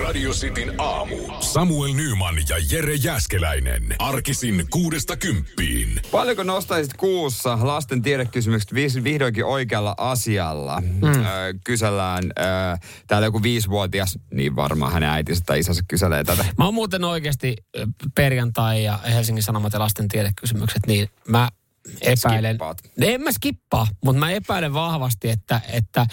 Radio Cityn aamu. Samuel Nyman ja Jere Jäskeläinen. Arkisin kuudesta kymppiin. Paljonko nostaisit kuussa lasten tiedekysymykset vihdoinkin oikealla asialla? Mm. Öö, kysellään, öö, täällä joku viisivuotias, niin varmaan hänen äitinsä tai isänsä kyselee tätä. Mä oon muuten oikeasti perjantai ja Helsingin Sanomat ja lasten tiedekysymykset, niin mä epäilen. Skippaat. En mä skippaa, mutta mä epäilen vahvasti, että, että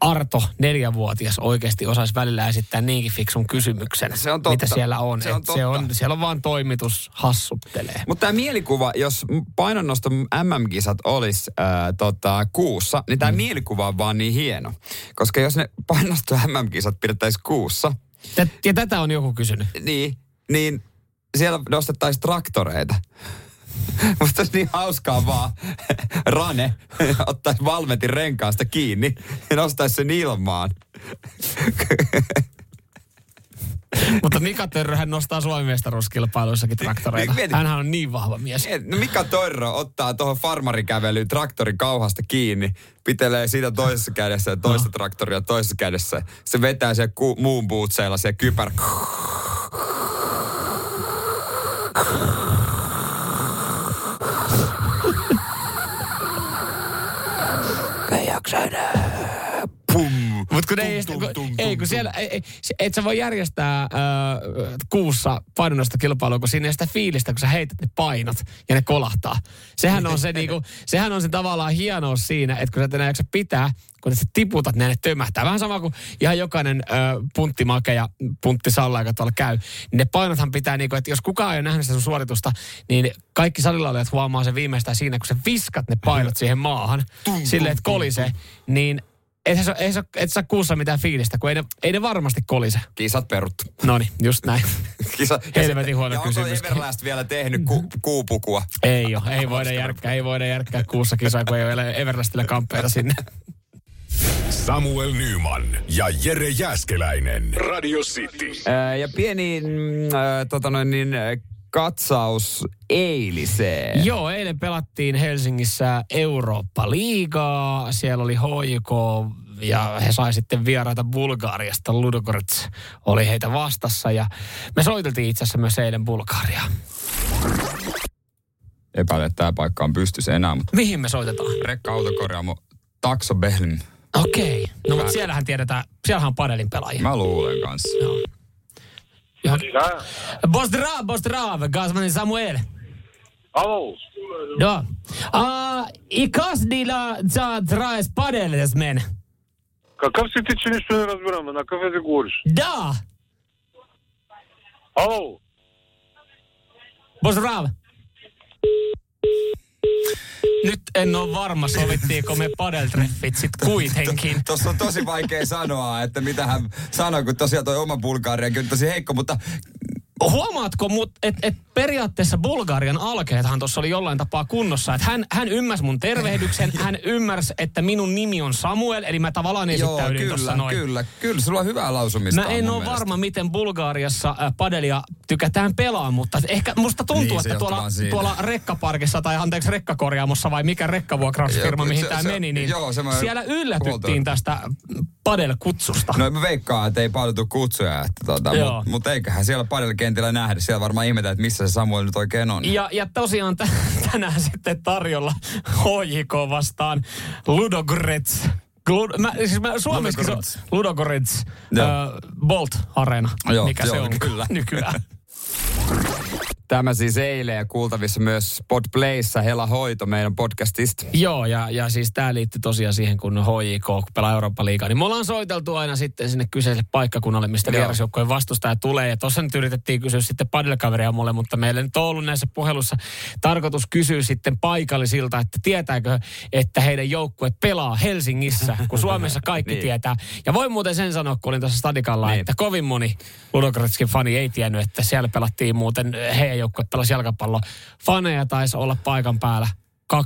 Arto, neljävuotias, oikeasti osaisi välillä esittää niinkin fiksun kysymyksen, Se on totta. mitä siellä on. Se on Et se on totta. siellä on vaan toimitus hassuttelee. Mutta tämä mielikuva, jos painonnosto MM-kisat olisi ää, tota, kuussa, niin tämä mm. mielikuva on vaan niin hieno. Koska jos ne painonnosto MM-kisat pidettäisiin kuussa, Tät, ja tätä on joku kysynyt. niin, niin siellä nostettaisiin traktoreita. Musta olisi niin hauskaa vaan Rane ottaisi Valmetin renkaasta kiinni ja nostaisi sen ilmaan. Mutta Mika Törröhän nostaa Suomen mestaruuskilpailuissakin traktoreita. Hänhän on niin vahva mies. No Mika Toiro ottaa tuohon farmarikävelyyn traktorin kauhasta kiinni, pitelee siitä toisessa kädessä ja toista traktoria toisessa kädessä. Se vetää siellä ku, muun bootseilla se kypär. Ei jaksa enää. Mutta kun, ei, Tum, kun, tum, ei, kun siellä, ei, et sä voi järjestää äh, kuussa painonnosta kilpailua, kun siinä ei sitä fiilistä, kun sä heität ne painot ja ne kolahtaa. Sehän on se, niinku, sehän on se tavallaan hienous siinä, että kun sä et enää jaksa pitää, kun sä tiputat, ne, ne tömähtää. Vähän sama kuin ihan jokainen äh, punttimake ja punttisalla, joka tuolla käy. Niin ne painothan pitää, niinku, että jos kukaan ei ole nähnyt sitä sun suoritusta, niin kaikki salilla olijat huomaa sen viimeistään siinä, kun sä viskat ne painot siihen maahan, silleen, että kolisee, niin et sä, ei sä, et sä kuussa mitään fiilistä, kun ei ne, ei ne varmasti kolise. Kisat peruttu. No niin, just näin. Kisa, Helvetin huono ja onko kysymys. Everlast vielä tehnyt ku, kuupukua? Ei ole, ei voida järkkää, ei voida järkkää kuussa kisaa, kun ei ole Everlastille kamppeita sinne. Samuel Nyman ja Jere Jäskeläinen. Radio City. Ää, ja pieni mm, ää, tota noin, niin, katsaus eiliseen. Joo, eilen pelattiin Helsingissä Eurooppa-liigaa. Siellä oli HJK ja he sai sitten vieraita Bulgariasta. Ludogorets oli heitä vastassa ja me soiteltiin itse asiassa myös eilen Bulgariaa. Epäilen, että tämä paikka on pystyssä enää, mutta Mihin me soitetaan? rekka-autokorjaamo Takso Behlin. Okei. No mutta siellähän tiedetään, siellähän on padelin pelaajia. Mä luulen kanssa. Joo. Johon... Pozdrav, pozdrav, Gazmanin Samuel. Alo, Da. А, и каждый за трайс паделес мен. какъв си ти, че нищо не разбираме? На какъв език говориш? Да. Ало, Pozdrav. Nyt en ole varma, sovittiinko me padeltreffit sit kuitenkin. Tuossa on tosi vaikea sanoa, että mitä hän sanoi, kun tosiaan toi oma Bulgariakin on tosi heikko, mutta Huomaatko, että et periaatteessa Bulgarian alkeethan tuossa oli jollain tapaa kunnossa. Että hän, hän ymmärsi mun tervehdyksen, hän ymmärsi, että minun nimi on Samuel, eli mä tavallaan esittäydyin tuossa kyllä, noin. kyllä, kyllä, sulla on hyvää lausumista. Mä en ole varma, miten Bulgaariassa äh, padelia tykätään pelaa, mutta ehkä musta tuntuu, Niin, että tuolla, tuolla rekkaparkissa tai anteeksi rekkakorjaamossa vai mikä rekkavuokrausfirma, Joo, mihin se- tämä se- meni, niin joo, siellä yllätyttiin tästä padelkutsusta. No mä veikkaan, että ei paljon tule kutsuja, että tota, mutta mut eiköhän siellä padelkentillä nähdä. Siellä varmaan ihmetään, että missä se Samuel nyt oikein on. Ja, ja tosiaan t- tänään sitten tarjolla HJK vastaan Ludogorets. Glud, mä, siis mä suomeksi se on Ludogorets. Ludogorets Joo. äh, Bolt Arena, Joo, mikä se joo, on kyllä. nykyään. Tämä siis eilen ja kuultavissa myös Podplayssa Hela Hoito meidän podcastista. Joo, ja, ja siis tämä liittyy tosiaan siihen, kun HJK kun pelaa Eurooppa-liigaa, niin me ollaan soiteltu aina sitten sinne kyseiselle paikkakunnalle, mistä vierasjoukkojen vastustaja tulee. Ja tuossa nyt yritettiin kysyä sitten padelkaveria mulle, mutta meillä nyt on ollut näissä puhelussa tarkoitus kysyä sitten paikallisilta, että tietääkö, että heidän joukkue pelaa Helsingissä, kun Suomessa kaikki Niin. tietää. Ja voin muuten sen sanoa, kun olin tuossa stadikalla, Niin. että kovin moni Ludogoretskin fani ei tiennyt, että siellä pelattiin muuten heidän joukkue pelasi jalkapallo. Faneja taisi olla paikan päällä 12-15,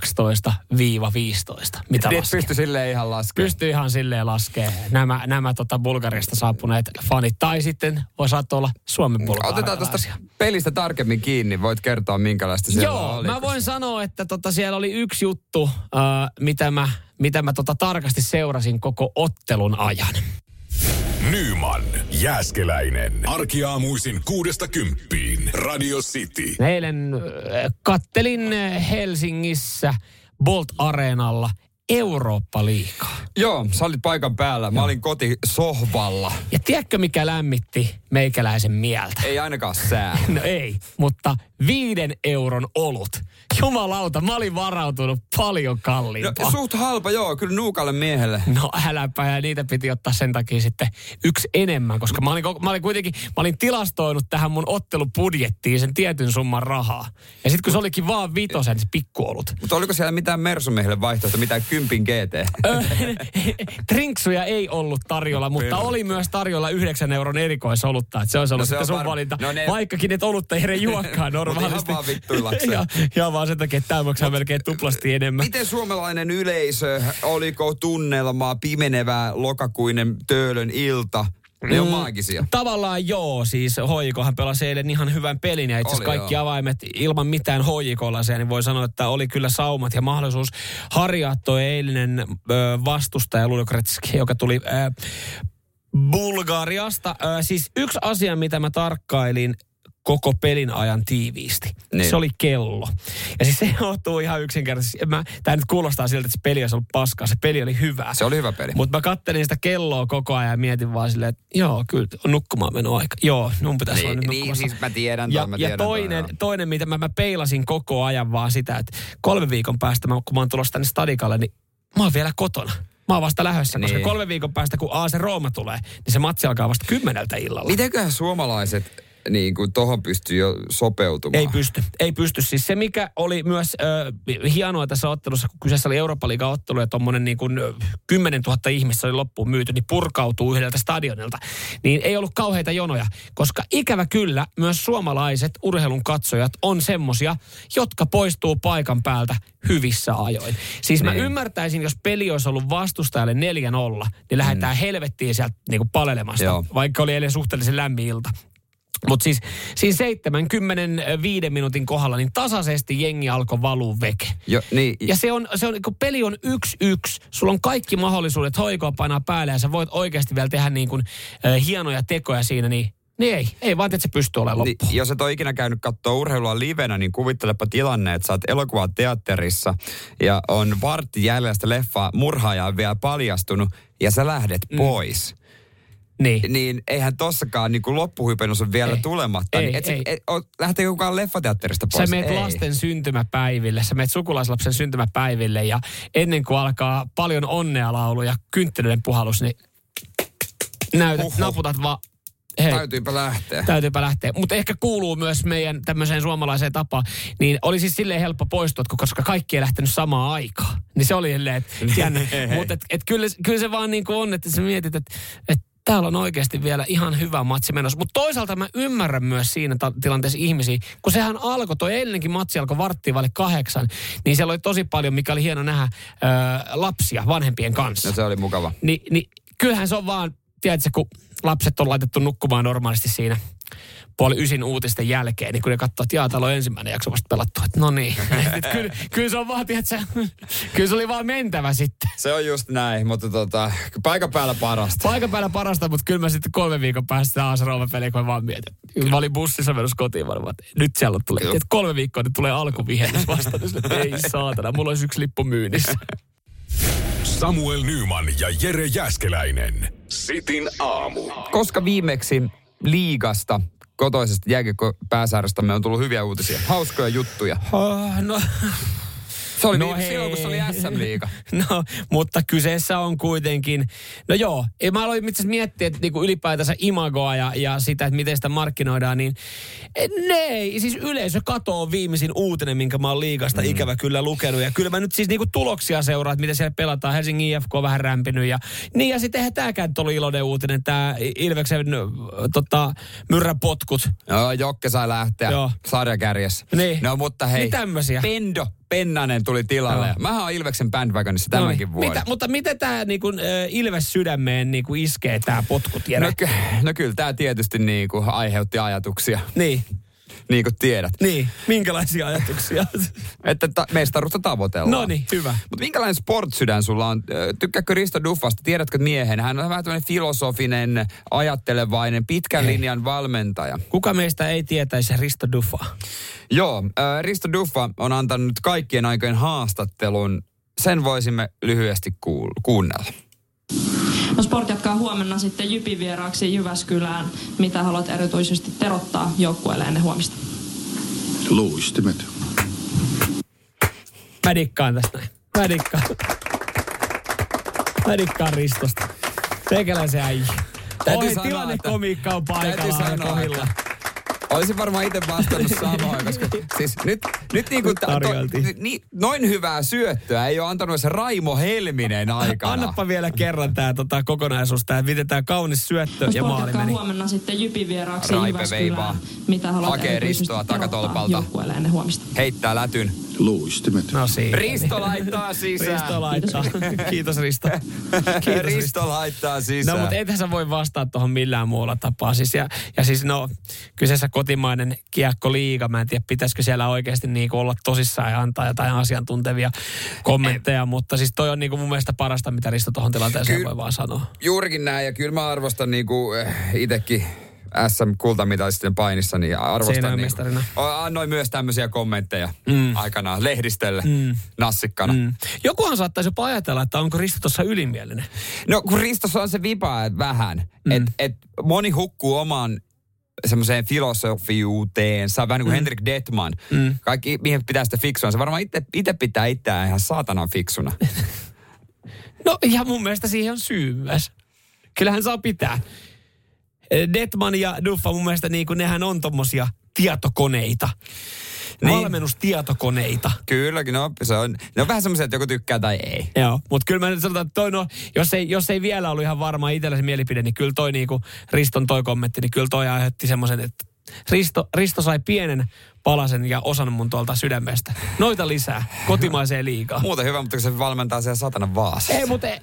mitä Niin, pysty silleen ihan laskemaan. Pystyy ihan silleen laskee nämä, nämä tota Bulgariasta saapuneet fanit. Tai sitten voi saattaa olla Suomen Otetaan tuosta pelistä tarkemmin kiinni. Voit kertoa, minkälaista siellä Joo, oli. mä voin sanoa, että tota siellä oli yksi juttu, äh, mitä mä, mitä mä tota tarkasti seurasin koko ottelun ajan. Nyman, Jääskeläinen. Arkiaamuisin kuudesta kymppiin. Radio City. Eilen äh, kattelin äh, Helsingissä Bolt Areenalla Eurooppa-liigaa. Joo, sä olit paikan päällä. Mä olin kotisohvalla. Ja tiedätkö, mikä lämmitti meikäläisen mieltä? Ei ainakaan sää. No ei, mutta viiden euron olut. Jumalauta, mä olin varautunut paljon kalliimpaa. No, suht halpa, joo, kyllä nuukalle miehelle. No äläpä, ja niitä piti ottaa sen takia sitten yksi enemmän, koska mä olin, mä olin kuitenkin, mä olin tilastoinut tähän mun ottelubudjettiin sen tietyn summan rahaa. Ja sitten kun se olikin vaan vitosen, se pikkuolut. Mutta oliko siellä mitään Mersumiehelle vaihtoehto, mitään kympin GT? Trinksuja ei ollut tarjolla, mutta Perkele. oli myös tarjolla 9 euron erikoisolutta. Että se olisi ollut No se sitten on sun var- valinta. no ne- Vaikkakin et olutta ei edes juokkaan normaalisti. ihan vaan vittuillakseen. ja, ja vaan sen takia, että tämä maksaa melkein tuplasti enemmän. Miten suomalainen yleisö, oliko tunnelmaa, pimenevä lokakuinen töölön ilta? Ne on Mm. maagisia. Tavallaan joo, siis Hoikohan pelasi eilen ihan hyvän pelin ja itse asiassa kaikki joo. avaimet ilman mitään hoikolaisia, niin voi sanoa, että oli kyllä saumat ja mahdollisuus harjaa tuo eilinen ö, vastustaja Ludogretski, joka tuli ö, Bulgariasta. Ö, siis yksi asia, mitä mä tarkkailin koko pelin ajan tiiviisti. Niin. Se oli kello. Ja siis se johtuu ihan yksinkertaisesti. Tämä nyt kuulostaa siltä, että se peli olisi ollut paskaa. Se peli oli hyvä. Se oli hyvä peli. Mutta mä kattelin sitä kelloa koko ajan ja mietin vaan silleen, että joo, kyllä on nukkumaan meno aika. Joo, mun pitäisi olla Niin, nyt niin siis mä tiedän ja, ton, mä ja tiedän ton, toinen, joo. toinen, mitä mä, mä peilasin koko ajan vaan sitä, että kolme viikon päästä, mä, kun mä oon tulossa tänne stadikalle, niin mä oon vielä kotona. Mä oon vasta lähdössä, koska Niin. kolme viikon päästä, kun AC Rooma tulee, niin se matsi alkaa vasta kymmeneltä illalla. Mitenköhän suomalaiset niin kuin tohon pystyy jo sopeutumaan? Ei pysty, ei pysty. Siis se, mikä oli myös äh, hienoa tässä ottelussa, kun kyseessä oli eurooppa ottelu ja tuommoinen niin kuin ö, 10 000 ihmistä oli loppuun myyty, niin purkautuu yhdeltä stadionilta. Niin ei ollut kauheita jonoja, koska ikävä kyllä myös suomalaiset urheilun katsojat on semmosia, jotka poistuu paikan päältä hyvissä ajoin. Siis mä Niin. ymmärtäisin, jos peli olisi ollut vastustajalle 4-0, niin lähdetään helvettiin sieltä niin kuin palelemasta, Joo. vaikka oli eilen suhteellisen lämmin ilta. Mutta siis siinä 75 minuutin kohdalla, niin tasaisesti jengi alkoi valua veke. Jo, niin, Ja se on, se on, kun peli on yksi yksi, sulla on kaikki mahdollisuudet hoikoa painaa päälle ja sä voit oikeasti vielä tehdä niin kuin, äh, hienoja tekoja siinä, niin, niin ei, ei vaan, että se pystyy olemaan loppuun. Niin, jos et ole ikinä käynyt katsoa urheilua livenä, niin kuvittelepa tilanne, että sä oot elokuvateatterissa ja on vartti jäljellä sitä leffaa, murhaaja on vielä paljastunut ja sä lähdet Mm. pois. Niin. Niin eihän tossakaan niin loppuhypennus on vielä Ei. tulematta. Ei, niin et, sä- ei. Et, o- lähtee kukaan leffateatterista Sä pois? meet Ei. lasten syntymäpäiville, sä meet sukulaislapsen syntymäpäiville ja ennen kuin alkaa paljon onnea laulu ja kynttilöiden puhallus, niin näytät, Huhhuh. naputat vaan, hei, Täytyypä lähteä. Täytyypä lähteä. Mutta ehkä kuuluu myös meidän tämmöiseen suomalaiseen tapaan. Niin oli siis silleen helppo poistua, koska kaikki ei lähtenyt samaan aikaan. Niin se oli silleen, että jännä. Mutta et, et kyllä, kyllä se vaan niin kuin on, että sä mietit, että et täällä on oikeasti vielä ihan hyvä matsi menossa. Mutta toisaalta mä ymmärrän myös siinä ta- tilanteessa ihmisiä, kun sehän alkoi, toi eilenkin matsi alkoi varttiin vaille kahdeksan, niin siellä oli tosi paljon, mikä oli hieno nähdä, ö, lapsia vanhempien kanssa. No se oli mukava. Ni, niin kyllähän se on vaan, tiedätkö, kun lapset on laitettu nukkumaan normaalisti siinä puoli ysin uutisten jälkeen, niin kun ne katsoo, että jaa, täällä on ensimmäinen jakso vasta pelattu, että no niin. Kyllä, kyllä se on vaan, tiedätkö, kyllä se oli vaan mentävä sitten. Se on just näin, mutta tota, paikan päällä parasta. Paikan päällä parasta, mutta kyllä mä sitten kolme viikon päästä sitä Aasa Rooma peliä, kun mä vaan mietin. Mä olin bussissa menossa kotiin varmaan, että nyt siellä tulee, että kolme viikkoa, niin tulee alkuvihennys vasta. Niin Ei saatana, mulla olisi yksi lippu myynnissä. Samuel Nyman ja Jere Jäskeläinen. Sitin aamu. Koska viimeksi liigasta, kotoisesta jääkiekko pääsäärästämme on tullut hyviä uutisia. Hauskoja juttuja. Oh, no, Se oli No no silloin, kun se oli. SM-liiga. No, mutta kyseessä on kuitenkin, no joo, mä aloin itse miettiä, että niinku ylipäätänsä imagoa ja, ja sitä, että miten sitä markkinoidaan, niin ne ei, siis yleisö katoo viimeisin uutinen, minkä mä oon liigasta mm. ikävä kyllä lukenut. Ja kyllä mä nyt siis niinku tuloksia seuraan, että miten siellä pelataan. Helsingin IFK on vähän rämpinyt ja niin ja sitten eihän tääkään ollut iloinen uutinen, tämä Ilveksen tota, myrräpotkut. Joo, Jokke sai lähteä Joo. sarjakärjessä. Niin. No mutta hei, Niin tämmösiä. Pendo Pennanen tuli tilalle. Joo. Mähän oon Ilveksen bandwagonissa tämänkin vuoden. Mitä, mutta miten tämä niinku, Ilves sydämeen niinku iskee tämä potkutiede? No, ky- no kyllä tämä tietysti niinku aiheutti ajatuksia, niin, niin kuin tiedät. niin. Minkälaisia ajatuksia? Että ta- mestaruutta tavoitellaan. no niin, hyvä. Mutta minkälainen sportsydän sulla on? Tykkääkö Risto Duffasta? Tiedätkö miehen? Hän on vähän tämmöinen filosofinen, ajattelevainen, pitkän Ei. linjan valmentaja. Kuka meistä ei tietäisi Risto Duffa? Joo, Risto Duffa on antanut nyt kaikkien aikojen haastattelun. Sen voisimme lyhyesti kuul- kuunnella. No Sport jatkaa huomenna sitten Jypin vieraaksi Jyväskylään. Mitä haluat erityisesti terottaa joukkueelle ennen huomista? Luistimet. Mä dikkaan tästä näin. Mä dikkaan. Mä dikkaan Ristosta. Teikäläisen äijä. Sanoa, tilannekomiikka on paikallaan kohilla. että Olisin varmaan itse vastannut samoin, koska siis nyt, nyt niin kuin Tarjoiltiin. niin, noin hyvää syöttöä ei ole antanut se Raimo Helminen aikana. Annappa vielä kerran tää tota, kokonaisuus, tää, miten tää kaunis syöttö No ja maali meni. huomenna sitten Jypin vieraaksi. Jyväskylään. Mitä haluat Hakee Ristoa takatolpalta. joukkueelle ennen huomista? Heittää lätyn. Luistimet. No siinä. Risto laittaa sisään. Risto laittaa. Kiitos Risto. Kiitos Risto laittaa sisään. No mutta ethän sä voi vastata tuohon millään muulla tapaa. Siis ja, ja siis no, kyseessä kotimainen kiekkoliiga. Mä en tiedä, pitäisikö siellä oikeasti niinku olla tosissaan ja antaa jotain asiantuntevia kommentteja. mutta siis toi on niinku mun mielestä parasta, mitä Risto tuohon tilanteeseen Kyllä. voi vaan sanoa. Juurikin näin, ja kyllä mä arvostan niinku äh, itekin SM-kultamitalistien painissa, niin arvostan niinku, annoin myös tämmöisiä kommentteja mm. aikanaan lehdistölle mm. nassikkana. Mm. Jokuhan saattaisi jopa ajatella, että onko Risto tuossa ylimielinen. No kun Ristossa on se vipa että vähän, mm. että et moni hukkuu omaan semmoiseen filosofiuuteensa, vähän niin kuin mm. Henrik Detman. Mm. Kaikki, mihin pitää sitä fiksua. Se varmaan itse pitää itseään ihan saatanan fiksuna. No ja mun mielestä siihen on syy myös. Kyllähän saa pitää. Detman ja Duffa mun mielestä niin kuin nehän on tommosia tietokoneita. Niin. Valmennustietokoneita. Kylläkin, no, se on, ne on vähän semmoisia, että joku tykkää tai ei. Joo, mutta kyllä mä nyt sanotaan, että toi no, jos ei, jos ei vielä ollut ihan varma itsellä se mielipide, niin kyllä toi niinku Riston toi kommentti, niin kyllä toi aiheutti semmoisen, että Risto, Risto sai pienen palasen ja osan mun tuolta sydämestä. Noita lisää, kotimaiseen liigaan. Muuten hyvä, mutta kun se valmentaa siellä satanan vaasassa. Ei muuten... Ei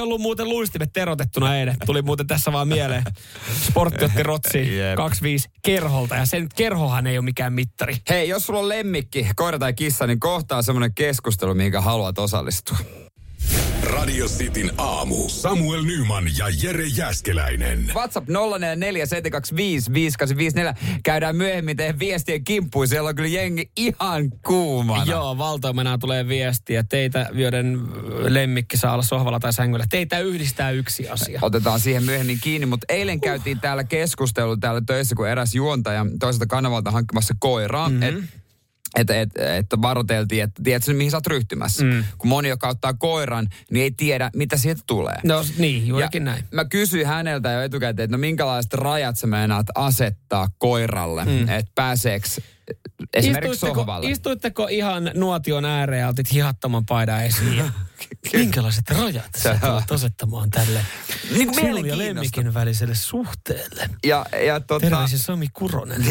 ollut muuten luistimet terotettuna eilen. Tuli muuten tässä vaan mieleen. Sportti otti rotsiin Jep. 2-5 kerholta. Ja sen kerhohan ei ole mikään mittari. Hei, jos sulla on lemmikki, koira tai kissa, niin kohtaa semmoinen keskustelu, mihinkä haluat osallistua. Radio Cityn aamu. Samuel Nyman ja Jere Jäskeläinen. WhatsApp 0447255854. Käydään myöhemmin teidän viestien kimppuun. Siellä on kyllä jengi ihan kuumana. Joo, valtoimenaan tulee viestiä. Teitä, joiden lemmikki saa olla sohvalla tai sängyllä. Teitä yhdistää yksi asia. Otetaan siihen myöhemmin kiinni, mutta eilen käytiin täällä keskustelu täällä töissä, kun eräs juontaja toiselta kanavalta hankkimassa koiraa. Mm-hmm. Et, että et, et varoteltiin, että tiedätkö mihin sä oot ryhtymässä. Mm. Kun moni, joka ottaa koiran, niin ei tiedä, mitä siitä tulee. No niin, juurikin näin. Mä kysyin häneltä jo etukäteen, että no minkälaiset rajat sä meinaat asettaa koiralle, mm. että pääseeks esimerkiksi Istuitteko, sohvalle. istuitteko ihan nuotion ääreen ja otit hihattoman paidan esiin? Minkälaiset rajat sä tulet asettamaan tälle Niin sinun ja lemmikin väliselle suhteelle? Ja, ja tota, Terveisiä Sami Kuronen.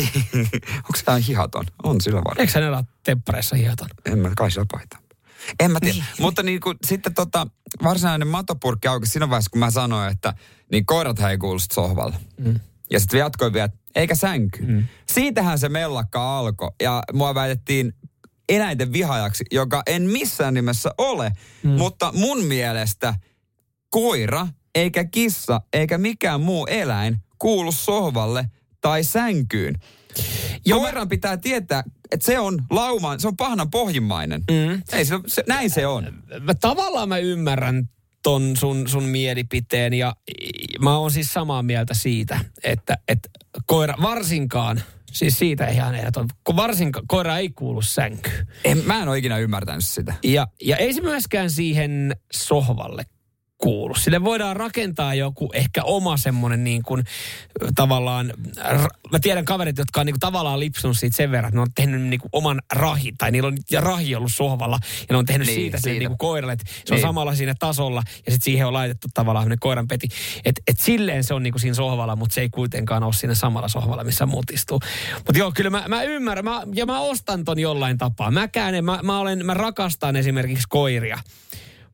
onko tämä hihaton? On sillä varmaan. Eikö hänellä ole temppareissa hihaton? En mä, kai sillä paita. En mä tiedä. Niin. Mutta niin kuin, sitten tota, varsinainen matopurkki auki siinä vaiheessa, kun mä sanoin, että niin koirat ei kuulu sit sohvalle. Mm. Ja sitten jatkoin vielä, eikä sänky. Mm. Siitähän se mellakka alkoi. Ja mua väitettiin eläinten vihajaksi, joka en missään nimessä ole. Mm. Mutta mun mielestä koira, eikä kissa, eikä mikään muu eläin kuulu sohvalle tai sänkyyn. Joo, Koiran pitää tietää, että se on lauman, se on pahnan pohjimmainen. Mm. Ei, se, se, näin se on. mä, tavallaan mä ymmärrän ton sun, sun mielipiteen ja mä oon siis samaa mieltä siitä, että, että koira, varsinkaan Siis siitä ihan ehdoton. Kun varsinkaan koira ei kuulu sänkyyn. En, mä en ole ikinä ymmärtänyt sitä. Ja, ja ei se myöskään siihen sohvalle kuulu. Sille voidaan rakentaa joku ehkä oma semmoinen niin kuin tavallaan, mä tiedän kaverit, jotka on niin kuin tavallaan lipsunut siitä sen verran, että ne on tehnyt niin kuin oman rahi, tai niillä on ja rahi ollut sohvalla, ja ne on tehnyt Niin, siitä, siitä. Niin kuin koiralle, että se on Niin. samalla siinä tasolla, ja sitten siihen on laitettu tavallaan koiran peti. Että et silleen se on niin kuin siinä sohvalla, mutta se ei kuitenkaan ole siinä samalla sohvalla, missä muut istuu. Mutta joo, kyllä mä, mä ymmärrän, mä, ja mä ostan ton jollain tapaa. Mäkään, en- mä, mä, olen, mä rakastan esimerkiksi koiria,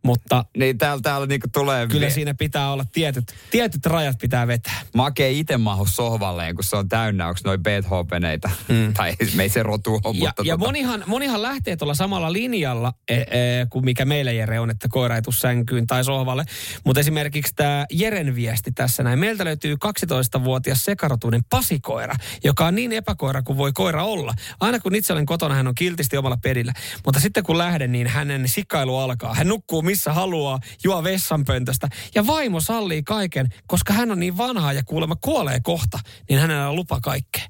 mutta Niin täällä, täällä niinku tulee Kyllä vie- siinä pitää olla tietyt, tietyt rajat pitää vetää. Make itse mahu sohvalleen, kun se on täynnä, onko noin Beethoveneita. Mm. tai me ei se rotu ole, Ja, mutta ja tota, monihan, monihan lähtee tuolla samalla linjalla e, e, kuin mikä meillä Jere on, että koira ei tuu sänkyyn tai sohvalle. Mutta esimerkiksi tämä Jeren viesti tässä näin. Meiltä löytyy 12-vuotias sekarotuinen pasikoira, joka on niin epäkoira kuin voi koira olla. Aina kun itse olen kotona, hän on kiltisti omalla pedillä. Mutta sitten kun lähden, niin hänen sikkailu alkaa. Hän nukkuu missä haluaa, juo vessanpöntöstä. Ja vaimo sallii kaiken, koska hän on niin vanha ja kuulemma kuolee kohta, niin hänellä on lupa kaikkeen.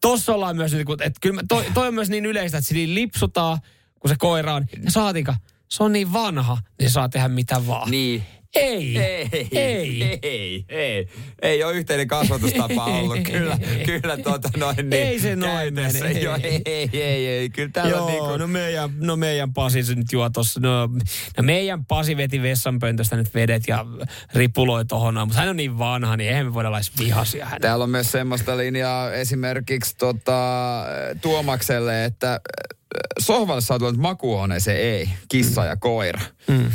Tossa ollaan myös, niin että kyllä toi, toi on myös niin yleistä, että siinä lipsutaan, kun se koira on. Ja saatika, se on niin vanha, niin se saa tehdä mitä vaan. Niin. Ei. Ei, Ei. ei, ei. Ei ole yhteinen kasvatustapa ollut. Kyllä, kyllä tuota noin niin. Ei se noin mene, ei. Ei, ei, ei, ei. Kyllä täällä Joo, on niin kuin, no, meidän, no meidän Pasi se nyt juo tossa. No, no meidän Pasi veti vessanpöntöstä nyt vedet ja ripuloi tohon mutta hän on niin vanha, niin eihän me voida olla edes vihaisia hänen. Täällä on myös semmoista linjaa esimerkiksi tota, Tuomakselle, että äh, sohvalle saa tulla, makuuhuoneeseen ei. Kissa ja koira. Mm.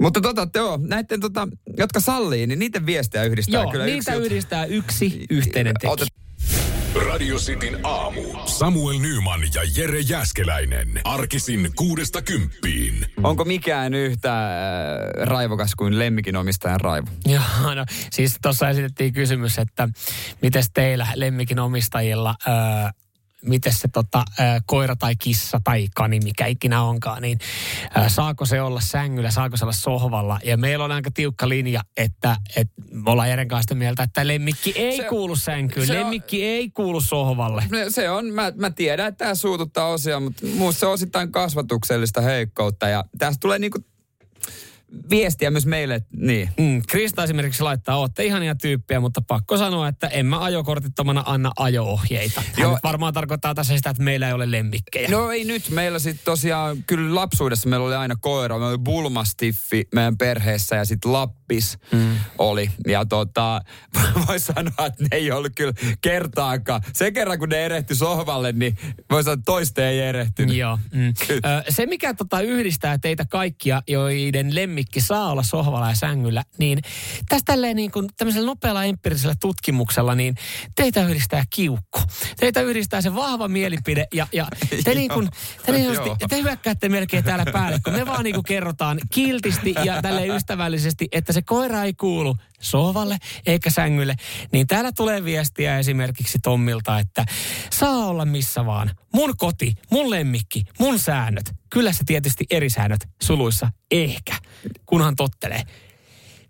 Mutta tota, joo, näiden, tota, jotka sallii, niin niiden viestejä yhdistää Joo, kyllä niitä yksi yhdistää yksi yhteinen tekijä. Otet- Radio Cityn aamu. Samuel Nyman ja Jere Jäskeläinen. Arkisin kuudesta kymppiin. Onko mikään yhtä äh, raivokas kuin lemmikin omistajan raivo? Joo, no siis tuossa esitettiin kysymys, että miten teillä lemmikin omistajilla, öö, miten se tota, koira tai kissa tai kani, mikä ikinä onkaan, niin saako se olla sängyllä, saako se olla sohvalla. Ja meillä on aika tiukka linja, että, että me ollaan Jeren kanssa sitä mieltä, että lemmikki ei Se- kuulu sänkyyn, se on- lemmikki ei kuulu sohvalle. No, Se on, mä, mä tiedän, että tämä suututtaa osia, mutta muussa se on osittain kasvatuksellista heikkoutta. Ja tästä tulee niinku viestiä myös meille, niin. Mm, Krista esimerkiksi laittaa, ootte ihania tyyppiä, mutta pakko sanoa, että en mä ajokortittomana anna ajo-ohjeita. Hän Joo. varmaan tarkoittaa tässä sitä, että meillä ei ole lemmikkejä. No ei nyt. Meillä sitten tosiaan, kyllä lapsuudessa meillä oli aina koira. Meillä oli Bulmastiffi meidän perheessä ja sitten Lappis mm. oli. Ja tota, voi sanoa, että ne ei ollut kyllä kertaakaan. Se kerran, kun ne erehty sohvalle, niin voi sanoa, että toiste ei erehtynyt. Joo. Mm. Se, mikä tota yhdistää teitä kaikkia, joiden lemmikki saa olla sohvalla ja sängyllä, niin tästä tälleen niin kuin tämmöisellä nopealla empiirisellä tutkimuksella, niin teitä yhdistää kiukku. Teitä yhdistää se vahva mielipide ja, ja te, niin kuin, te, niin te hyökkäätte melkein täällä päälle, kun me vaan niin kuin kerrotaan kiltisti ja tälleen ystävällisesti, että se koira ei kuulu sohvalle eikä sängylle, niin täällä tulee viestiä esimerkiksi Tommilta, että saa olla missä vaan. Mun koti, mun lemmikki, mun säännöt. Kyllä se tietysti eri säännöt, suluissa ehkä, kunhan tottelee.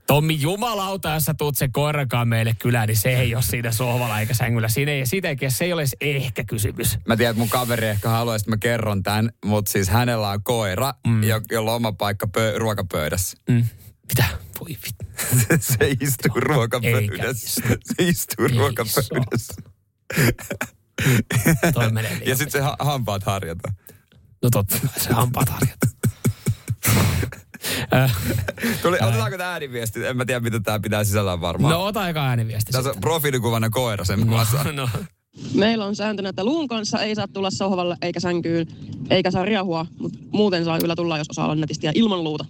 Tommi, jumalauta, jos sä tuut sen koirakaan meille kylään, niin se ei ole siinä sohvalla eikä sängyllä. Siinä ei, siitä ei, se ei ole ehkä kysymys. Mä tiedän, että mun kaveri ehkä haluaisi, että mä kerron tämän, mutta siis hänellä on koira, mm. jolla on oma paikka pö- ruokapöydässä. Mm. Mitä? Voi vittu. se istuu ruokapöydässä. Se istuu Ei ruokapöydässä. Toi menee liian Ja sitten se ha- hampaat harjata. No totta kai, se hampaat harjata. Ö, Tuli, otetaanko tämä ääniviesti? En mä tiedä, mitä tämä pitää sisällään varmaan. no ota aika ääniviesti Tässä on profiilikuvana koira sen muassa. No, Meillä on sääntönä, että luun kanssa ei saa tulla sohvalle eikä sänkyyn, eikä saa riahua, mutta muuten saa kyllä tulla, jos osaa olla netisti ja ilman luuta.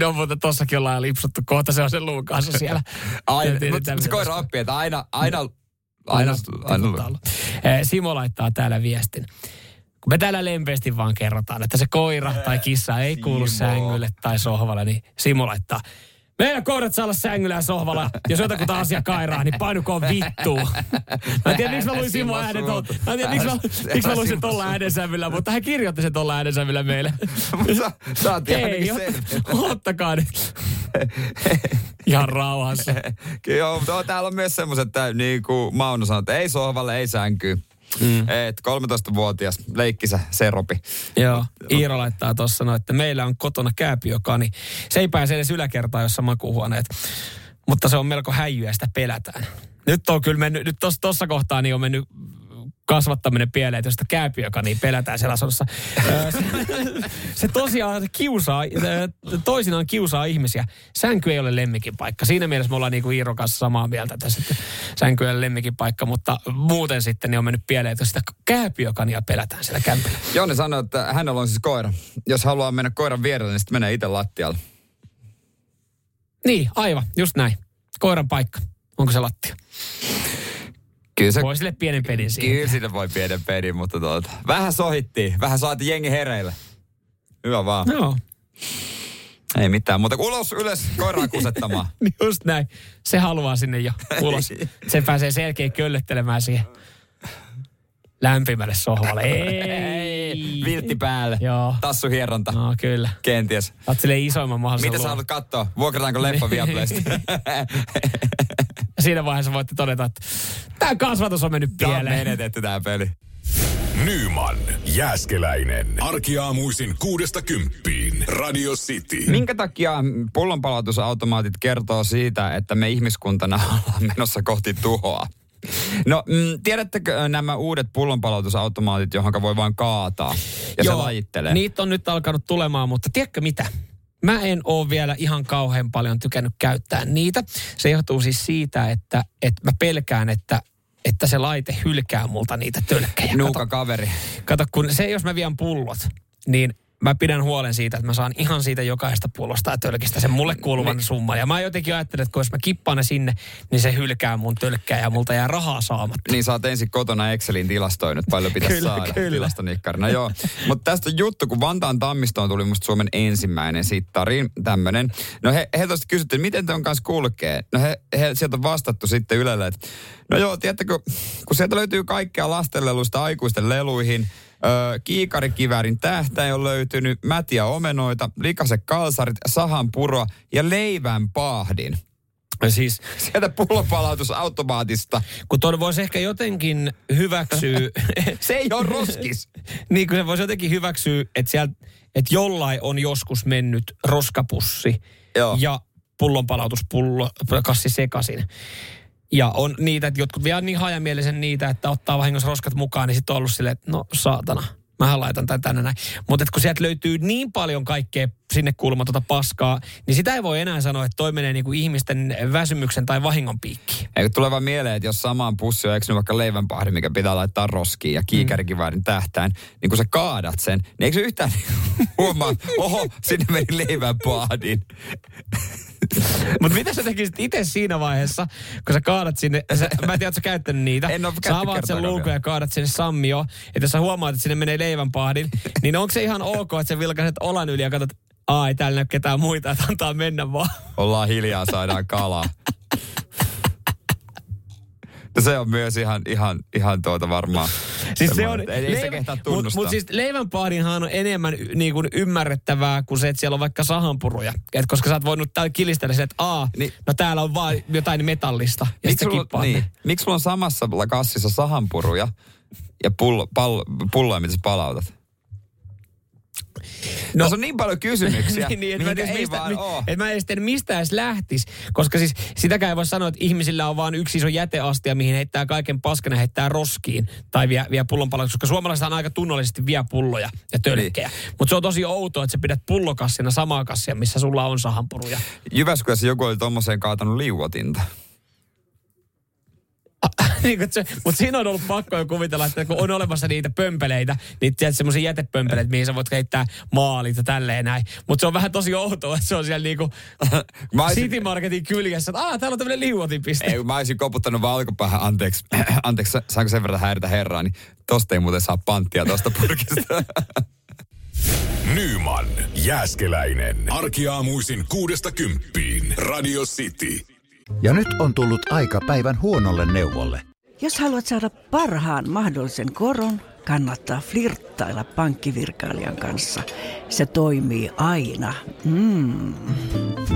No mutta tossakin ollaan lipsuttu. Kohta se on sen luun kanssa siellä. Aina, mutta se koira oppii, että aina, aina, aina, Aina, aina, aina aina Eh, Simo laittaa täällä viestin. Kun me täällä lempeästi vaan kerrotaan, että se koira tai kissa ei kuulu Simo. sängylle tai sohvalle, niin Simo laittaa. Meidän koirat saa olla sängyllä ja sohvalla. Jos jotakuta asia kairaa, niin painukoon vittuun. Mä en tiedä, miksi mä luin Simo äänen tuolla. Mä en tiedä, miksi mä, miksi mä luin sen tuolla äänensävyllä, mutta hän kirjoitti sen tuolla äänensävyllä meille. Sa- Saatiin Ei, ainakin sen. ottakaa nyt. Ihan rauhassa. Kyllä joo, mutta täällä on myös semmoiset, että niin kuin Mauno sanoi, että ei sohvalle, ei sänkyy. Mm. Et 13-vuotias leikkisä seropi. Joo, Iiro laittaa tuossa no, että meillä on kotona kääpiökani. Se ei pääse edes yläkertaan, jossa makuuhuoneet. Mutta se on melko häijyä, sitä pelätään. Nyt on kyllä mennyt, nyt tuossa kohtaa niin on mennyt kasvattaminen pieleen, että sitä kääpiökania pelätään siellä asunnossa. Ö, se, se tosiaan kiusaa, toisinaan kiusaa ihmisiä. Sänky ei ole lemmikin paikka. Siinä mielessä me ollaan niin kuin Iiron kanssa samaa mieltä, että sänky ei ole lemmikin paikka, mutta muuten sitten niin on mennyt pieleen, että sitä kääpiökania pelätään siellä kämpillä. Jonni sanoi, että hänellä on siis koira. Jos haluaa mennä koiran vierelle, niin sitten menee itse lattialle. Niin, aivan, just näin. Koiran paikka. Onko se lattia? Kyllä se, Voi sille pienen pedin siihen. kyllä sinne voi pienen pedin, mutta tuota, vähän sohittiin. Vähän saatiin jengi hereille. Hyvä vaan. Joo, Ei mitään, mutta ulos ylös koiraa kusettamaan. niin just näin. Se haluaa sinne jo ulos. Se pääsee selkeä köllöttelemään siihen lämpimälle sohvalle. Ei. Viltti päälle. Joo. Tassuhieronta. No kyllä. Kenties. Oot silleen isoimman mahdollisen Mitä sä haluat katsoa? Vuokrataanko leffa Viaplaysta? Ja Siinä vaiheessa voitte todeta, että tämä kasvatus on mennyt Tämä on pieleen. menetetty tää peli. Nyman, Jääskeläinen. Arkiaamuisin kuudesta kymppiin. Radio City. Minkä takia pullonpalautusautomaatit kertoo siitä, että me ihmiskuntana ollaan menossa kohti tuhoa? No, mm, tiedättekö nämä uudet pullonpalautusautomaatit, johon voi vain kaataa ja se lajittelee? Niitä on nyt alkanut tulemaan, mutta tiedätkö mitä? Mä en ole vielä ihan kauhean paljon tykännyt käyttää niitä. Se johtuu siis siitä, että, että mä pelkään, että, että se laite hylkää multa niitä tölkkejä. Nuuka kaveri. kato, kun se jos mä vien pullot, niin mä pidän huolen siitä, että mä saan ihan siitä jokaista pullosta ja tölkistä sen mulle kuuluvan summan. Ja mä jotenkin ajattelen, että kun jos mä kippaan ne sinne, niin se hylkää mun tölkkää ja multa jää rahaa saamatta. Niin sä oot ensin kotona Excelin tilastoinut, paljon pitäisi Kyllä, saada kyllä. tilastonikkarina. Joo, mutta tästä juttu, kun Vantaan Tammistoon tuli musta Suomen ensimmäinen sittari, tämmönen. No he, he tuosta kysyttiin, miten te on kanssa kulkee? No he, he sieltä on vastattu sitten Ylelle, että no joo, tiedättekö, kun sieltä löytyy kaikkea lastenleluista aikuisten leluihin, Öö, kiikarikiväärin tähtäin on löytynyt, mätiä omenoita, likaset kalsarit, sahanpuroa ja leivän paahdin. Siis Sieltä pullonpalautusautomaatista. kun tuon voisi ehkä jotenkin hyväksyä... Se ei ole roskis. niin kuin se voisi jotenkin hyväksyä, että, sieltä, että jollain on joskus mennyt roskapussi Joo. ja pullonpalautuspullo kassi sekaisin. Ja on niitä, että jotkut vielä niin hajamielisen niitä, että ottaa vahingossa roskat mukaan, niin sitten on ollut silleen, että no saatana, mähän laitan tämän tänne näin. Mutta kun sieltä löytyy niin paljon kaikkea sinne kuulumatonta paskaa, niin sitä ei voi enää sanoa, että toi menee niinku ihmisten väsymyksen tai vahingon piikkiin. Eikö tule vaan mieleen, että jos samaan pussi on eksynyt vaikka leivänpahdi, mikä pitää laittaa roskiin ja kiikarikiväärin tähtäin, niin kun sä kaadat sen, niin eikö se yhtään huomaa, oho, sinne meni leivänpahdin. Mutta mitä sä tekisit itse siinä vaiheessa, kun sä kaadat sinne, sä, mä en tiedä, sä käyttänyt niitä. En oo sä avaat sen luukun ja kaadat sinne sammio, että jos sä huomaat, että sinne menee leivänpahdin, niin onko se ihan ok, että sä vilkaiset olan yli ja katsot, aa, ei täällä näy ketään muita, että antaa mennä vaan. Ollaan hiljaa, saadaan kalaa. Se on myös ihan, ihan, ihan tuota varmaan. Siis se on, ei, ei se Mutta mut siis leivänpahdinhan on enemmän y- niin kuin ymmärrettävää kuin se, että siellä on vaikka sahanpuruja. Et koska sä oot voinut täällä kilistellä se, että aa, Niin. no täällä on vaan jotain metallista. Ja Miksi sulla, niin, miksi sulla on samassa kassissa sahanpuruja ja pullo, pall, pulloja, mitä sä palautat? No, Tässä on niin paljon kysymyksiä, niin, niin, mä, tiedä, ei mistä, vaan mi, et mä en edes tiedä, mistä edes lähtis. Koska siis sitäkään ei voi sanoa, että ihmisillä on vain yksi iso jäteastia, mihin heittää kaiken paskana heittää roskiin. Tai vie, vie pullonpalautus, koska suomalaiset on aika tunnollisesti vie pulloja ja tölkkejä. Niin. Mutta se on tosi outoa, että sä pidät pullokassina samaa kassia, missä sulla on sahanpuruja. Jyväskylässä joku oli tommoseen kaatanut liuotinta. niin, mutta siinä on ollut pakko jo kuvitella, että kun on olemassa niitä pömpeleitä, niin tiedät semmoisia jätepömpeleitä, mihin sä voit heittää maalit ja tälleen näin. Mutta se on vähän tosi outoa, että se on siellä niinku Mä olisin, City Marketin kyljessä, että aah, täällä on tämmöinen liuotinpiste. ei, mä olisin koputtanut vaan alkupäähän, anteeksi, anteeksi, sa- saanko sen verran häiritä herraa, niin tosta ei muuten saa panttia tosta purkista. Nyman, Jääskeläinen. Arkiaamuisin kuudesta kymppiin. Radio City. Ja nyt on tullut aika päivän huonolle neuvolle. Jos haluat saada parhaan mahdollisen koron, kannattaa flirttailla pankkivirkailijan kanssa. Se toimii aina. Mm.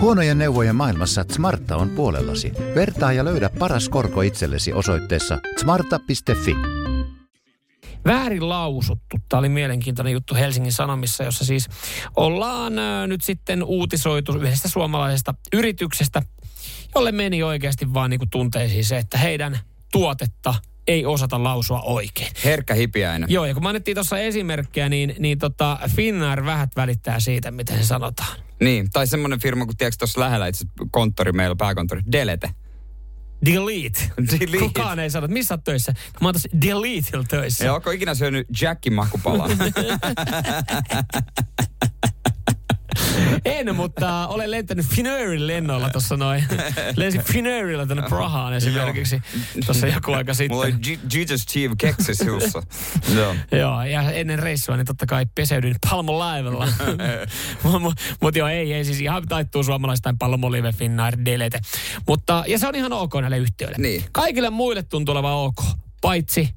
Huonojen neuvojen maailmassa Smarta on puolellasi. Vertaa ja löydä paras korko itsellesi osoitteessa smarta.fi. Väärin lausuttu. Tämä oli mielenkiintoinen juttu Helsingin Sanomissa, jossa siis ollaan nyt sitten uutisoitu yhdestä suomalaisesta yrityksestä, jolle meni oikeasti vaan niin kuin tunteisiin se, että heidän tuotetta ei osata lausua oikein. Herkkä hipiäinen. Joo, ja kun mainittiin tuossa esimerkkejä, niin, niin tota Finnair vähät välittää siitä, miten se sanotaan. Niin, tai semmoinen firma, kun tiedätkö tuossa lähellä itse konttori meillä, pääkonttori, Delete. Delete. Delete. Kukaan ei sano, että missä olet töissä. Mä oon Deleteillä töissä. Ja onko ikinä syönyt Jackin makupalaa? En, mutta olen lentänyt Finnairin lennoilla tuossa noin. Lensin Finnairilla tänne Prahaan esimerkiksi tuossa joku aika sitten. Mulla oli Jesus Chief keksi siussa. Joo. Joo, ja ennen reissua niin totta kai peseydyin Palmolivella. Mutta mut joo, ei, ei siis ihan taittuu suomalaistain Palmolive, Finnair, Delete. Mutta, ja se on ihan ok näille yhtiöille. Niin. Kaikille muille tuntuu olevan ok, paitsi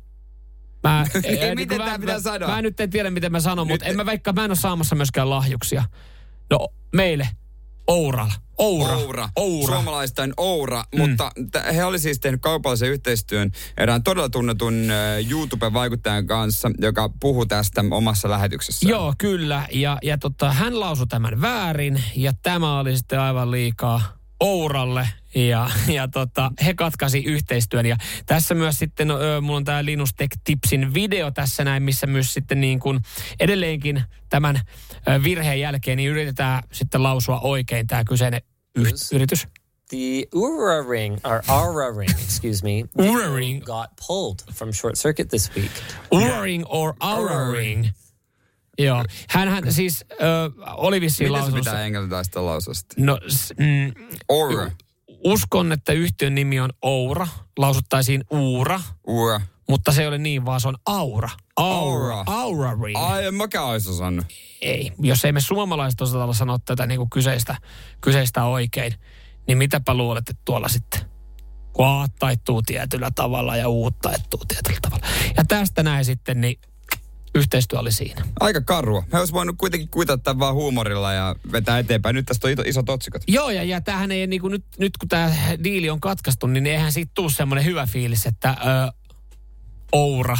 Mä, Niin, eh, miten mä- tää pitää mä, sanoa? Mä nyt en tiedä, miten mä sanon, Nyt- mutta en mä vaikka mä en ole saamassa myöskään lahjuksia. No, meille. Ouralla. Oura. Oura. Oura. Suomalaistain Oura, mm. mutta he oli siis tehnyt kaupallisen yhteistyön erään todella tunnetun YouTube-vaikuttajan kanssa, joka puhuu tästä omassa lähetyksessään. Joo, kyllä. Ja, ja tota, hän lausui tämän väärin ja tämä oli sitten aivan liikaa Ouralle. Ja, ja tota, he katkasi yhteistyön. Ja tässä myös sitten, ö, mulla on tämä Linus Tech Tipsin video tässä näin, missä myös sitten niin kuin edelleenkin tämän virheen jälkeen niin yritetään sitten lausua oikein tämä kyseinen yh- yritys. The Oura ring, or Aura ring, excuse me, Oura ring. got pulled from short circuit this week. Oura ring or Aura ring. Joo. Hänhän siis ö, oli vissiin Miten se lausunut... pitää englantilaista lausua sitten? No, s- mm, Aura. uskon, että yhtiön nimi on Oura. Lausuttaisiin Uura, Ura. mutta se ei ole niin, vaan se on Aura. Aura. Aura. Aura ring. Ai, en mäkään olisi osannut. ei. Jos ei me suomalaiset osata sanoa tätä niin kuin kyseistä, kyseistä oikein, niin mitäpä luulet, että tuolla sitten kun A taittuu tietyllä tavalla ja U taittuu tietyllä tavalla. Ja tästä näin sitten, niin yhteistyö oli siinä. Aika karua. He olisi voinut kuitenkin kuitata tämän vaan huumorilla ja vetää eteenpäin. Nyt tästä on isot otsikot. Joo, ja, ja tämähän ei niin kuin nyt, nyt kun tämä diili on katkaistu, niin eihän siitä tuu semmoinen hyvä fiilis, että ö, Oura,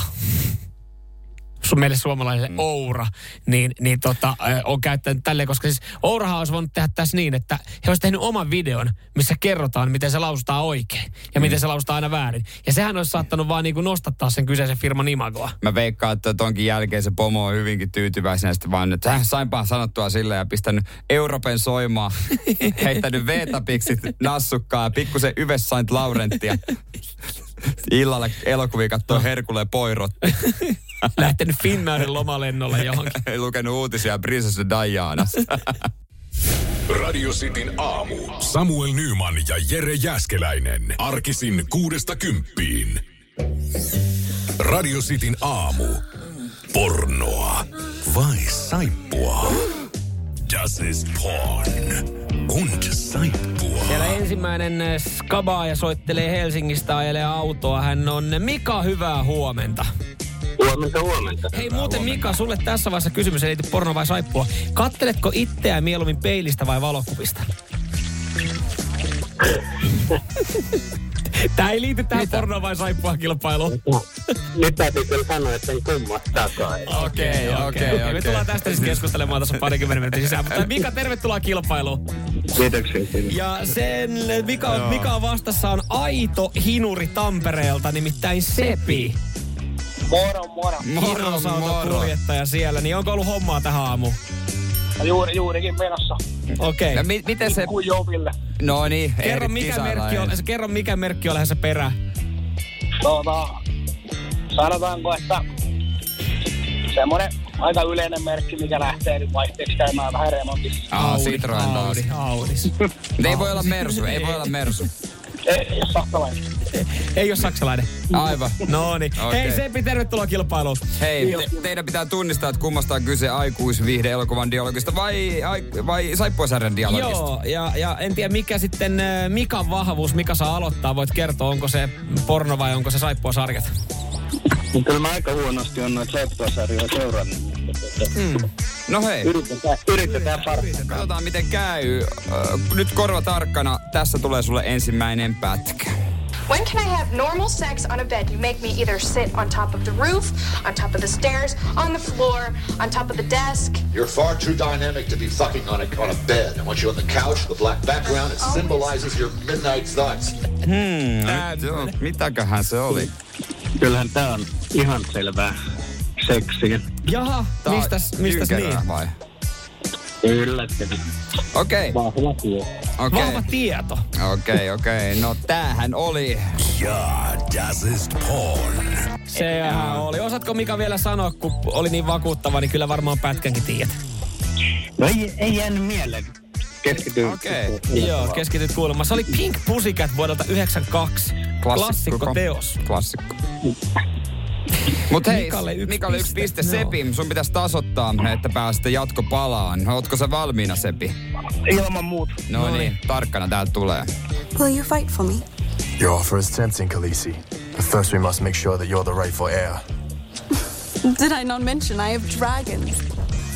meille suomalaisille mm. Oura, niin, niin tota, on käyttänyt tälleen, koska siis Ourahan olisi voinut tehdä tässä niin, että he olisi tehnyt oman videon, missä kerrotaan, miten se lausutaan oikein ja mm. miten se lausutaan aina väärin. Ja sehän olisi saattanut vaan niin kuin nostattaa sen kyseisen firman imagoa. Mä veikkaan, että tonkin jälkeen se pomo on hyvinkin tyytyväisenä sitten vaan, että äh, sainpa sanottua sillä ja pistänyt Europen soimaan, heittänyt veetapiksit nassukkaa ja pikkusen Yves Saint Laurenttia. Illalla elokuvia kattoo Herkuleen poirotti. Lähtenyt Finnairin lomalennolle johonkin. Ei lukenut uutisia Princess Dianasta. Radio Cityn aamu. Samuel Nyman ja Jere Jäskeläinen. Arkisin kuudesta kymppiin. Radio Cityn aamu. Pornoa vai saippua? Das ist porn. Und saippua. Siellä ensimmäinen äh, skabaaja soittelee Helsingistä, ajelee autoa. Hän on Mika, hyvää huomenta. Huomenta, huomenta. Hei muuten Mika, sulle tässä vaiheessa kysymys, ei liity porno vai saippua. Katteletko itseään mieluummin peilistä vai valokuvista? Tämä ei liity tähän porno vai saippua kilpailuun. Nyt täytyy kyllä sanoa, että en kummastakaan. Okei, okei, okei. Me tullaan tästä siis keskustelemaan tässä parikymmenen minuutin sisään. Mutta Mika, tervetuloa kilpailuun. Kiitoksia. Ja sen Mika, Mika vastassa on aito hinuri Tampereelta, nimittäin Sepi. Moro, moro. Hirosautokuljettaja siellä. Niin onko ollut hommaa tähän aamuun? Juuri, juurikin menossa. Okei. Ja mi- miten se... Joville. No niin, Kerro mikä, merkki on, kerro mikä merkki on lähdössä perään. Tuota, sanotaanko, että semmoinen aika yleinen merkki, mikä lähtee nyt vaihteeksi käymään vähän remontissa. Aa, Citroen taas. Audi, Audis. Ei voi olla Mersu, ei voi olla Mersu. Ei, saksalainen. Ei ole saksalainen. Aivan. No niin. Okei. Hei Seppi, tervetuloa kilpailuun. Hei, te, teidän pitää tunnistaa, että kummasta on kyse aikuisviihde elokuvan dialogista vai, ai, vai saippuasarjan dialogista. Joo, ja, ja en tiedä mikä sitten äh, Mikan vahvuus, Mika saa aloittaa. Voit kertoa, onko se porno vai onko se saippua sarjat? Kyllä mä aika huonosti on noita Lepposarjoja seurannut. Mm. No hei. Yritetään, yritetään parhaan. Katsotaan miten käy. Nyt korva tarkkana. Tässä tulee sulle ensimmäinen pätkä. When can I have normal sex on a bed? You make me either sit on top of the roof, on top of the stairs, on the floor, on top of the desk. You're far too dynamic to be fucking on a, on a bed. I want you on the couch, the black background. It symbolizes your midnight thoughts. Hmm, joo, mitäköhän se oli? Kyllähän tää on ihan selvää seksiä. Jaha, Tää on mistäs, mistäs niin? Vai? Yllättävän. Okei. Vahva tie. Okei. Vahva tieto. Okei, okei. No tämähän oli... Ja, das ist porn. Sehän oli. Osaatko Mika vielä sanoa, kun oli niin vakuuttava, niin kyllä varmaan pätkänkin tiedät. No ei, ei jäänyt mieleen. Keskityin. Okei. Joo, keskityt kuulemaan. Se oli Pink Pussycat vuodelta 92. Klassikko teos. Klassikko. Mut hei, Mikalle yksi Mikalle yksi piste. piste. Sepi, sun pitäisi tasoittaa, että päästä jatkopalaan. Ootko sä valmiina, Sepi? Ilman muuta. No niin, tarkkana täältä tulee. Will you fight for me? Your offer is tempting, Khaleesi. But first we must make sure that you're the rightful heir. Did I not mention I have dragons?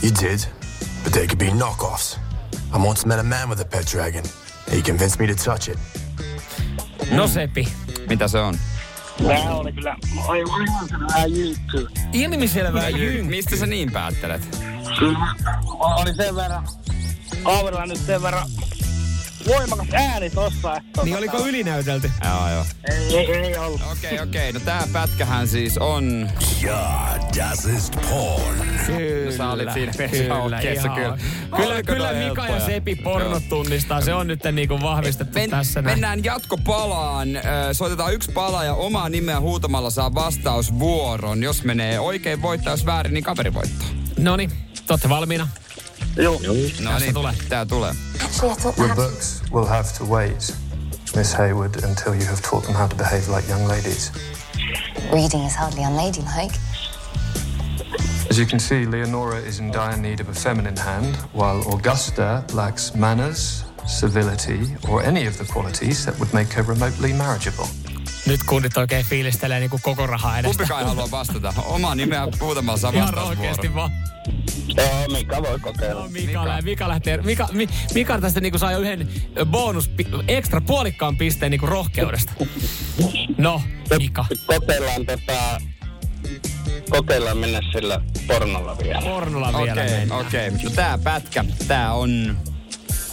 You did, but they could be knockoffs. I once met a man with a pet dragon. He convinced me to touch it. No Sepi. Mitä se on? Tää oli kyllä aivan vähän jyykkyä. Ilmiselvää jyn. Mistä sä niin päättelet? Kyllä. Oli sen verran, kaverilla nyt sen verran voimakas ääni tossa. Että Niin oliko ylinäytelty? Joo, joo. Ei, ei, ei ollut. Okei, okei. No tää pätkähän siis on... Ja, das ist porn. Kyllä, No sä olit siinä ihan. kyllä. Kyllä, Oliko kyllä Mika ja? Sepi pornot tunnistaa. Se on nyt niinku vahvistettu Men, tässä näin. mennään jatkopalaan. Soitetaan yksi pala ja omaa nimeä huutamalla saa vastausvuoron. Jos menee oikein voittaa, jos väärin, niin kaveri voittaa. Noniin, te valmiina? Joo. No Tässä niin, tulee. tää tulee. Your books will have to wait, Miss Hayward, until you have taught them how to behave like young ladies. Reading is hardly unladylike. As you can see, Leonora is in dire need of a feminine hand, while Augusta lacks manners, civility, or any of the qualities that would make her remotely marriageable. Nyt kundit oikein fiilistelee niinku koko rahaa edestä. Kumpikaan ei halua vastata. Omaa nimeä huutamalla saa Ihan oikeesti vaan. Joo, Mika voi kokeilla. No, Mika, Mika. Mika lähtee. Mika, Mi, Mika tästä niinku saa jo yhden bonus, ekstra puolikkaan pisteen niinku rohkeudesta. No, Mika. Kokeillaan tota... Kokeillaan mennä sillä pornolla vielä. Pornolla vielä Okei, mennään. okei. No tää pätkä, tää on...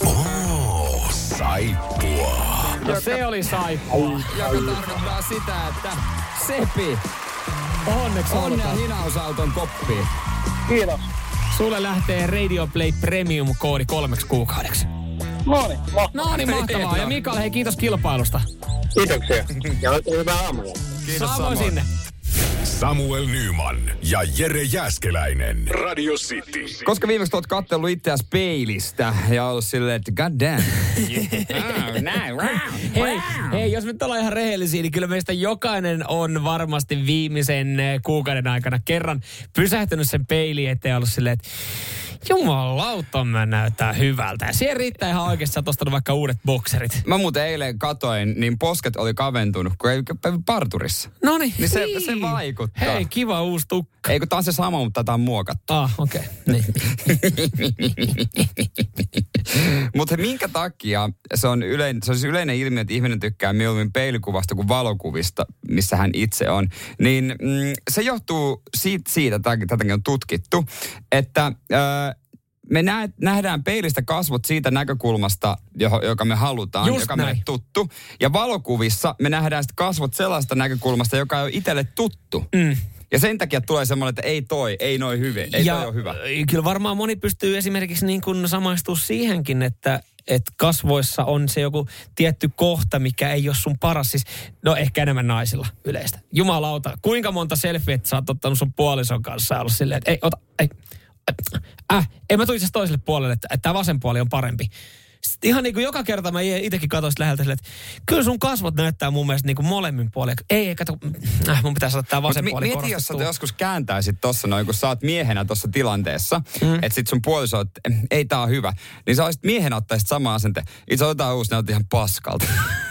Oh, saippua. No se oli saippua. Joka tarkoittaa sitä, että Sepi, Onneksi onnea hinausauton koppiin. Kiitos. Sulle lähtee Radio Play Premium-koodi kolmeksi kuukaudeksi. No niin, No niin, mahtavaa. Ja Mikael, hei kiitos kilpailusta. Kiitoksia. Ja hyvää aamuja. Kiitos Samoin sinne. Samuel Nyman ja Jere Jäskeläinen. Radio City. Koska viimeksi oot kattellut itseäsi peilistä ja ollut silleen, että god damn. Oh, näin, wow. Hei, hei, jos nyt ollaan ihan rehellisiä, niin kyllä meistä jokainen on varmasti viimeisen kuukauden aikana kerran pysähtynyt sen peiliin eteen ja ollut silleen, että jumalauta mä näyttää hyvältä. Ja siihen riittää ihan oikeasti, sä oot vaikka uudet bokserit. Mä muuten eilen katoin, niin posket oli kaventunut, kun ei parturissa. No niin, Niin se, se vaikuttaa. Hei, kiva uusi tukka. Ei kun tää on se sama, mutta tätä on muokattu. Ah, okei. Okay. Niin. Mutta minkä takia se on, ylein, se on siis yleinen ilmiö, että ihminen tykkää mieluummin peilikuvasta kuin valokuvista, missä hän itse on. Niin mm, se johtuu siitä, siitä tää- tätäkin on tutkittu, että ö, me nä, nähdään peilistä kasvot siitä näkökulmasta, johon, joka me halutaan, Just joka näin. meille tuttu. Ja valokuvissa me nähdään sitten kasvot sellaista näkökulmasta, joka ei ole itselle tuttu. Mm. Ja sen takia tulee semmoinen, että ei toi, ei noin hyvin, ei ja toi ole hyvä. Kyllä varmaan moni pystyy esimerkiksi niin kuin samaistumaan siihenkin, että että kasvoissa on se joku tietty kohta, mikä ei ole sun paras. Siis, no ehkä enemmän naisilla yleistä. Jumalauta, kuinka monta selfieä sä oot ottanut sun puolison kanssa ja ollut silleen, että ei, ota, ei, äh, ei mä tuin itse toiselle puolelle, että, että tämä vasen puoli on parempi. Sitten ihan niin kuin joka kerta mä itsekin katsoin sitä läheltä että kyllä sun kasvot näyttää mun mielestä niin kuin molemmin puolin. Ei, ei, kato, äh, mun pitää saada tämä Mut vasen mi- puoli mieti, jos sä joskus kääntäisit tossa noin, kun sä oot miehenä tossa tilanteessa, mm. että sit sun puoliso, että ei tää on hyvä, niin sä olisit miehenä ottaisit sama asente. Itse otetaan uusi, ne on ihan paskalta.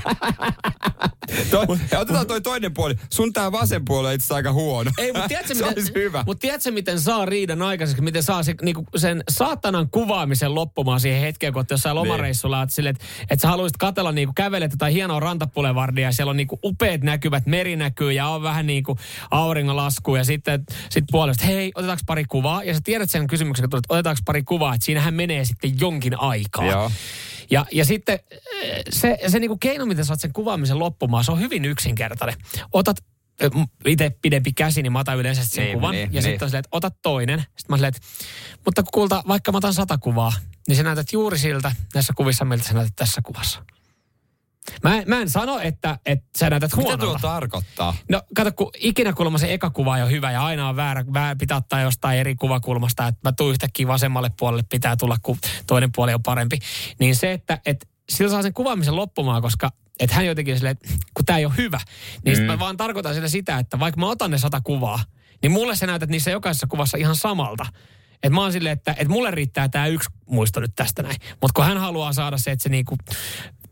toi, ja otetaan toi toinen puoli. Sun tää vasen puoli on itse aika huono. Ei, mutta tiedätkö, miten, hyvä. Mutta tiedätkö, miten saa riidan aikaiseksi, miten saa se, niinku, sen saatanan kuvaamisen loppumaan siihen hetkeen, kun oot jossain lomareissulla, että, sille, että, että sä haluaisit katella, niinku, kävelet jotain hienoa rantapulevardia, ja siellä on niinku, upeat näkyvät, meri näkyy, ja on vähän niinku auringonlasku, ja sitten sit puolesta, hei, otetaanko pari kuvaa? Ja sä tiedät sen kysymyksen, tulet, otetaanko pari kuvaa, että siinähän menee sitten jonkin aikaa. Joo. Ja, ja sitten eh, se, se niinku keino, miten saat sen kuvaamisen loppumaan, se on hyvin yksinkertainen. Otat itse pidempi käsi, niin mä otan yleensä sen Niin, kuvan. niin, ja niin. sitten on silleen, että ota toinen. Sitten mä silleen, että, mutta kulta, vaikka mä otan sata kuvaa, niin sä näytät juuri siltä näissä kuvissa, miltä sä näytät tässä kuvassa. Mä, mä en sano, että, että sä näytät Mitä huonolta. tuo tarkoittaa? No kato, kun ikinä kuulemma se eka kuva ei ole hyvä ja aina on väärä, väärä pitää ottaa jostain eri kuvakulmasta, että mä tuun yhtäkkiä vasemmalle puolelle, pitää tulla, kun toinen puoli on parempi. Niin se, että, että sillä saa sen kuvaamisen loppumaan, koska että hän jotenkin silleen, että kun tämä ei ole hyvä, niin mm. Mm. mä vaan tarkoitan sillä sitä, että vaikka mä otan ne sata kuvaa, niin mulle sä näytät niissä jokaisessa kuvassa ihan samalta. Et mä oon silleen, että, että mulle riittää tämä yksi muisto nyt tästä näin. Mutta kun hän haluaa saada se, että se niinku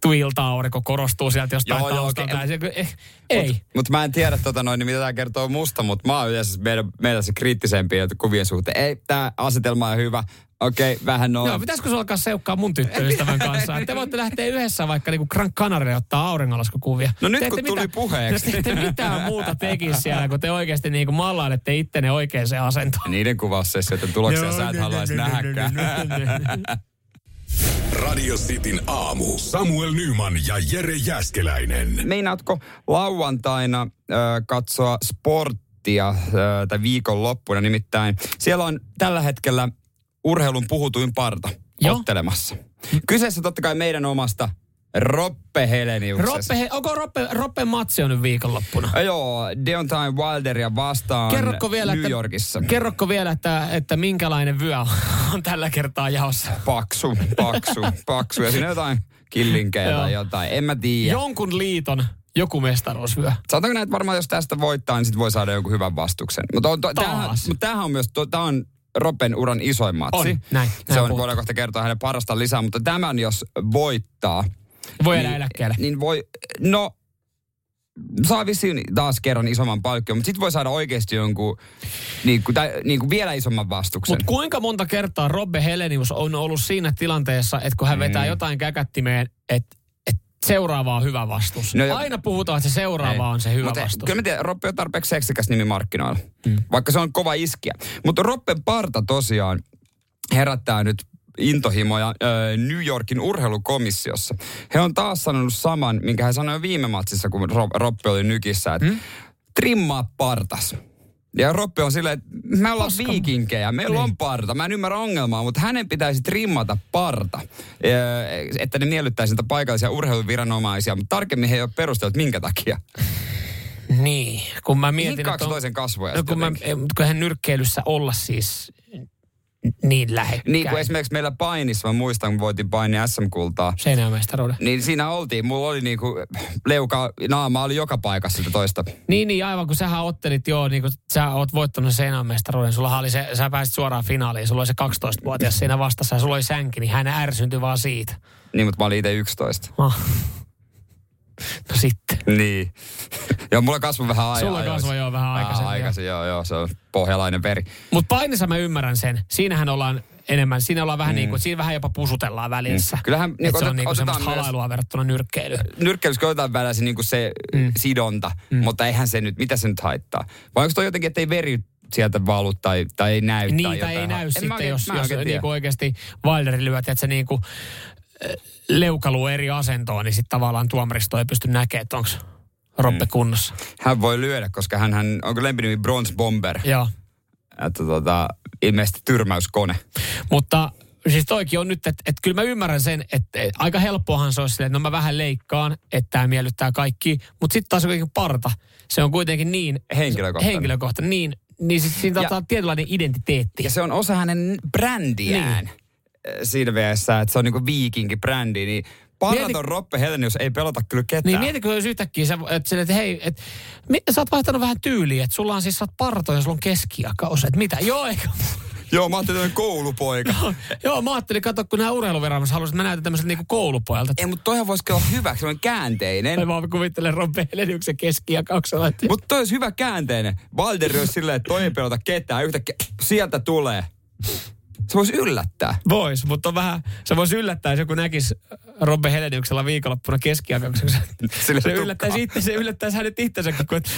tuilta aurinko korostuu sieltä jostain Joo, joo, okei. ja se, eh, ei. Mutta mä en tiedä tota noin, niin mitä tämä kertoo musta, mutta mä oon yleensä meidän, meidän se kriittisempi kuvien suhteen. Ei, tämä asetelma on hyvä. Okei, vähän no. Joo, pitäisikö sulla alkaa seukkaa mun tyttöystävän kanssa? Te voitte lähteä yhdessä vaikka niinku Gran Canaria ottaa auringonlaskukuvia. No nyt Te kun tuli puheeksi. Te ette mitään muuta tekisi siellä, kun te oikeasti niinku mallailette ittenne oikeaan asentoon. Niiden kuvaussessioiden tuloksia sä et haluaisi nähdäkään. Radio Cityn aamu. Samuel Nyman ja Jere Jäskeläinen. Meinaatko lauantaina äh, katsoa sporttia tai viikonloppuna? Nimittäin siellä on tällä hetkellä urheilun puhutuin parta Joo. ottelemassa. Kyseessä totta kai meidän omasta Roppe Heleniuksesta. Roppe, he, onko Roppe, Roppe matsi on nyt viikonloppuna? Äh, Joo, Deontay Wilderia vastaan Kerrokko vielä, New että, Yorkissa. Kerrokko vielä, että, että minkälainen vyö on tällä kertaa jaossa? Paksu, paksu, paksu. Ja siinä jotain killinkejä tai jotain. En mä tiedä. Jonkun liiton joku mestaruusvyö. Sanotaanko näin, että varmaan jos tästä voittaa, niin sit voi saada jonkun hyvän vastuksen. Mutta on, to, tämähän, mutta tämähän on myös, to, tämä on Roppen uran isoin matsi. On, näin, näin Se on, voidaan kohta kertoa hänen parasta lisää, mutta tämän jos voittaa. Voi niin, eläkkeelle. Niin voi, no, saa vissiin taas kerran isomman palkkion, mutta sitten voi saada oikeasti jonkun niin kuin, tai, niin kuin vielä isomman vastuksen. Mutta kuinka monta kertaa Robbe Helenius on ollut siinä tilanteessa, että kun hän vetää Mm. jotain käkättimeen, että et seuraava on hyvä vastus. No jo- Aina puhutaan, että se seuraava Ei. on se hyvä Mut he- vastus. Kyllä mä tiedän, Roppe on tarpeeksi seksikäs nimi markkinoilla. Mm. Vaikka se on kova iskiä. Mutta Roppen parta tosiaan herättää nyt intohimoja New Yorkin urheilukomissiossa. He on taas sanonut saman, minkä he sanoi viime matsissa, kun Ro- Roppe oli nykissä, että mm? trimmaa partas. Ja Roppe on silleen, että me ollaan Paska- viikinkejä, meillä Niin. on parta. Mä en ymmärrä ongelmaa, mutta hänen pitäisi trimmata parta, että ne miellyttäisi niitä paikallisia urheiluviranomaisia. Mutta tarkemmin he ei ole perustellut, minkä takia. Niin, kun mä mietin, Hinkkaako että on, toisen kasvoja no, kun, mä, jotenkin? eh, kun hän nyrkkeilyssä olla siis niin lähekkäin. Niin kuin esimerkiksi meillä painissa, mä muistan, kun voitin paini SM-kultaa. Seinäjoen Niin siinä oltiin, mulla oli niinku leuka, naama oli joka paikassa sitä toista. Niin, niin aivan kun sähän ottelit joo, niin kun sä oot voittanut Seinäjoen mestaruuden, sulla oli se, sä pääsit suoraan finaaliin, sulla oli se 12-vuotias siinä vastassa ja sulla oli sänki, niin hän ärsyntyi vaan siitä. Niin, mutta mä olin itse 11. Oh. No sitten. Niin. joo, mulla kasvoi vähän ajan. Sulla kasvoi joo vähän aikaisemmin, aikaisin, joo, joo, se on pohjalainen veri. Mutta painissa mä ymmärrän sen. Siinähän ollaan enemmän, siinä ollaan vähän mm. niin kuin, siinä vähän jopa pusutellaan välissä. Mm. Kyllähän, niin, se on niin kuin semmoista myös- halailua verrattuna nyrkkeilyyn. Nyrkkeilyssä otetaan välillä se, niinku se mm. sidonta, mm. mutta eihän se nyt, mitä se nyt haittaa? Vai onko toi jotenkin, että ei veri sieltä valu tai, tai ei näy? tai Niitä jotain? ei näy En mä sitten, oikein- jos, mä jos oikein tiedä. niinku oikeasti Wilderi lyöt, että se niinku äh, leukaluu eri asentoon, niin sitten tavallaan tuomaristo ei pysty näkemään, että onko Roppe Mm. kunnossa. Hän voi lyödä, koska hän, hän onko lempinimi Bronze Bomber? Joo. Että tota, ilmeisesti tyrmäyskone. Mutta siis toikin on nyt, että, että kyllä mä ymmärrän sen, että, että aika helppohan se olisi silleen, että no mä vähän leikkaan, että tämä miellyttää kaikki. Mutta sitten taas kuitenkin parta. Se on kuitenkin niin... Henkilökohtainen. Henkilökohtainen, niin. Niin siis siinä ja, tietynlainen identiteetti. Ja se on osa hänen brändiään niin. Siinä mielessä, että se on niinku viikinki-brändi. Niin Paraton Mieti- Roppe Helenius ei pelota kyllä ketään. Niin mietitkö jos yhtäkkiä, sä, että, sille, että hei, että mi, sä oot vaihtanut vähän tyyliä, että sulla on siis, sä oot parto ja sulla on keskiakaus, että mitä, joo eikä. Joo, mä ajattelin koulupoika. Joo, mä ajattelin, kato, kun nämä urheiluviranomaiset halusivat, että mä näytän tämmöiseltä niinku koulupojalta. Ei, mutta toihan voisi olla hyvä, semmoinen käänteinen. Mä vaan kuvittelen Robbe Heleniuksen keskijakauksella. että- Mutta toi olisi hyvä käänteinen. Valderi olisi silleen, että toi ei pelota ketään. Yhtäkkiä sieltä tulee. Se voisi yllättää. Vois, mutta on vähän, se voisi yllättää, jos joku näkisi Robbe Heleniuksella viikonloppuna keskijakauksessa. Sille se yllättäisi, itse, se yllättäisi hänet itsensä, kun että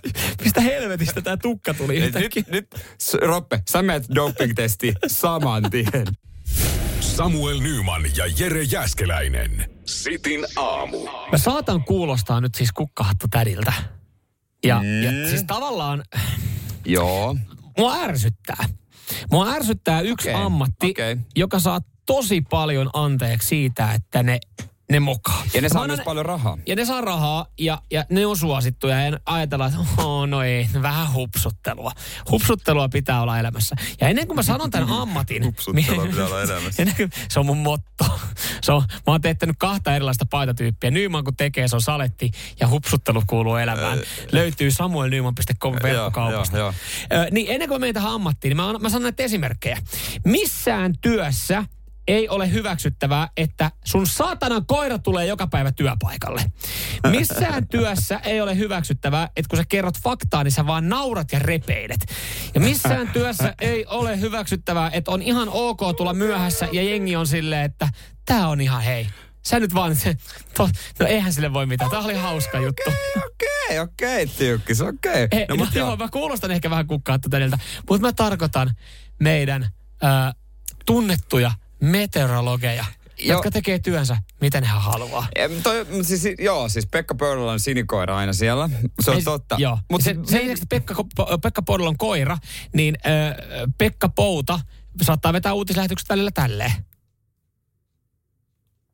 mistä helvetistä tämä tukka tuli yhtäkkiä. nyt, nyt, Roppe, sä menet doping-testiin saman tien. Samuel Nyman ja Jere Jäskeläinen. Sitin aamu. Mä saatan kuulostaa nyt siis kukkahattu tädiltä. Ja, mm. ja siis tavallaan Joo. mua ärsyttää. Mua ärsyttää yksi Okei, ammatti, okei. joka saa tosi paljon anteeksi siitä, että ne, ne mokaa. Ja ne saa myös paljon rahaa. Ja ne saa rahaa ja, ja ne on suosittuja ja ajatellaan, että oh, no ei, vähän hupsuttelua. Hupsuttelua pitää olla elämässä. Ja ennen kuin mä sanon tämän ammatin... Hupsuttelua pitää olla elämässä. ennen kuin, se on mun motto. Se on, mä oon teettänyt kahta erilaista paitatyyppiä. Nyman kun tekee, se on saletti ja hupsuttelu kuuluu elämään. Löytyy samuelnyman.com verkkokaupasta. joo, Ö, niin ennen kuin mä menen tähän ammattiin, niin mä, mä sanon näitä esimerkkejä. Missään työssä ei ole hyväksyttävää, että sun saatanan koira tulee joka päivä työpaikalle. Missään työssä ei ole hyväksyttävää, että kun sä kerrot faktaa, niin sä vaan naurat ja repeilet. Ja missään työssä ei ole hyväksyttävää, että on ihan ok tulla myöhässä ja jengi on silleen, että tää on ihan hei. Sä nyt vaan, se, to, no eihän sille voi mitään. Tää oli hauska juttu. Okei, okei, tiukkis, okei. Ei, no, mut joo, joo. mä kuulostan ehkä vähän kukkaattu tädeltä, mutta mä tarkoitan meidän äh, tunnettuja meteorologeja, Joo. jotka tekee työnsä, miten he haluaa. Em, Toi, siis, joo, siis Pekka Pöydällä on sinikoira aina siellä. Se on Ei- totta. Joo. Mut se, sen lisäksi, että Pekka, Pekka Podol on koira, niin äh, Pekka Pouta saattaa vetää uutislähetykset välillä tälleen.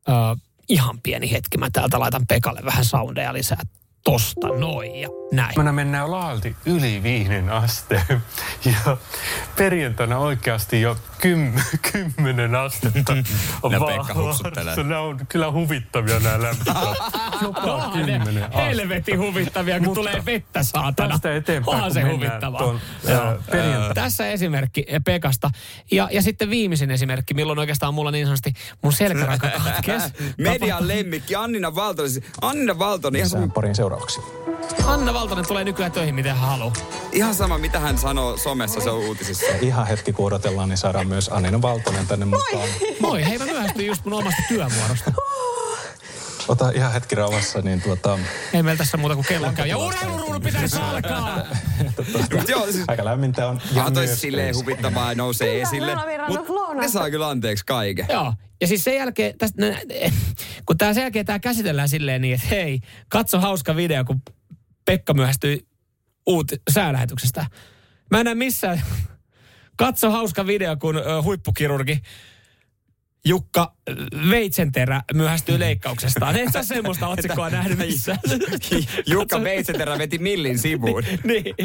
Äh, ihan pieni hetki, mä täältä laitan Pekalle vähän soundeja lisää. Tosta noin ja näin. Huomenna mennään laalti yli viiden asteen. Ja perjantaina oikeasti jo kym, kymmenen astetta on vaan Pekka hupsuttelee. vallassa. Nämä on kyllä huvittavia nämä lämpötilat. Jopa kymmenen helvetin huvittavia, kun Mutta tulee vettä saatana. tästä eteenpäin, Onhan se huvittavaa. Tässä esimerkki Pekasta. Ja, ja sitten viimeisin esimerkki, milloin oikeastaan mulla niin sanotusti mun selkäranka katkes. Median lemmikki Annina Valtonen. Annina Valtonen, ihan sama, parin seuraavaksi. Anna Valtonen tulee nykyään töihin, miten hän haluaa. ihan sama, mitä hän sanoo somessa, se on uutisissa. Ihan hetki kun odotellaan, niin saadaan myös Annina Valtonen tänne mukaan. Moi, hei mä myöhästyin just mun omasta työvuorosta. Ota ihan hetki rauhassa, niin tuota... Ei meillä tässä muuta kuin kellon käy. Ja urheiluruudun pitäisi alkaa! Mut joo, siis Aika lämmintä on. Ja toi silleen huvittavaa ja nousee Kyllä, esille. Joonavirran Mut lounasta. ne saa kyllä anteeksi kaiken. Joo. Ja siis sen jälkeen, tästä, nä- kun tää sen jälkeen tää käsitellään silleen niin, että hei, katso hauska video, kun Pekka myöhästyi uut säälähetyksestä. Mä en näe missään. Katso hauska video, kun huippukirurgi Jukka Veitsenterä myöhästyy leikkauksestaan. Et sä semmoista otsikkoa nähnyt missään. Jukka Veitsenterä veti millin sivuun. niin.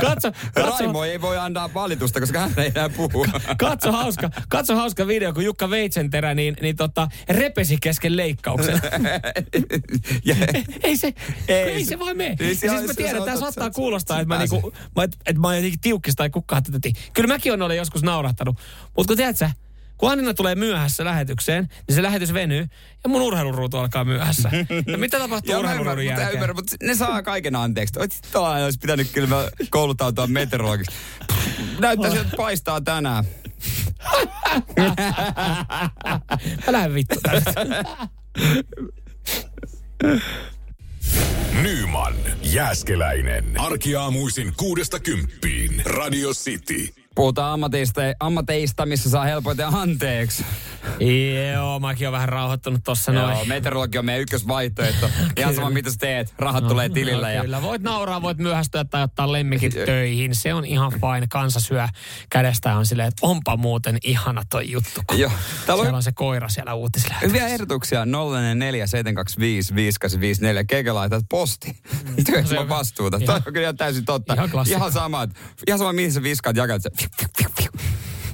Katso, katso, Raimo ei voi antaa valitusta, koska hän ei enää puhu. katso, hauska, katso hauska video, kun Jukka Veitsenterä niin, niin tota, repesi kesken leikkauksen. ja, ei se, ei, Ei se- se vaan mene. se- siis mä tiedän, tämä saattaa se- kuulostaa, että mä, niinku, mä, että, että mä oon jotenkin tiukkis tai kukkahattetin. Kyllä mäkin on ole joskus naurahtanut. Mutta kun tiedät sä, kun Annina tulee myöhässä lähetykseen, niin se lähetys venyy ja mun urheiluruutu alkaa myöhässä. Ja mitä tapahtuu urheiluruudun ymmärrän, mutta, jälkeen? ymmärrän, mutta ne saa kaiken anteeksi. Tuolla olisi pitänyt kyllä kouluttautua meteorologiksi. Näyttää siltä, että paistaa tänään. Älä vittu tästä. Nyman, Jääskeläinen. Arkiaamuisin kuudesta kymppiin. Radio City. Puhutaan ammateista, ammateista, missä saa helpoiten anteeksi. Joo, mäkin oon vähän rauhoittunut tossa noin. Joo, meteorologi on meidän ykkösvaihtoehto. Ihan sama, mitä sä teet. Rahat tulee tilillä. No, Ja... Kyllä, voit nauraa, voit myöhästyä tai ottaa lemmikit töihin. Se on ihan fine. Kansa syö kädestä on silleen, että onpa muuten ihana toi juttu. Kun Joo. Täällä siellä on se koira siellä uutislähetyksessä. hyviä ehdotuksia. 044 725 5854. Keikä laitat posti. On- vastuuta. ihan- Toi on kyllä täysin totta. ihan ihan sama, että- ihan sama mihin sä viskaat jakat.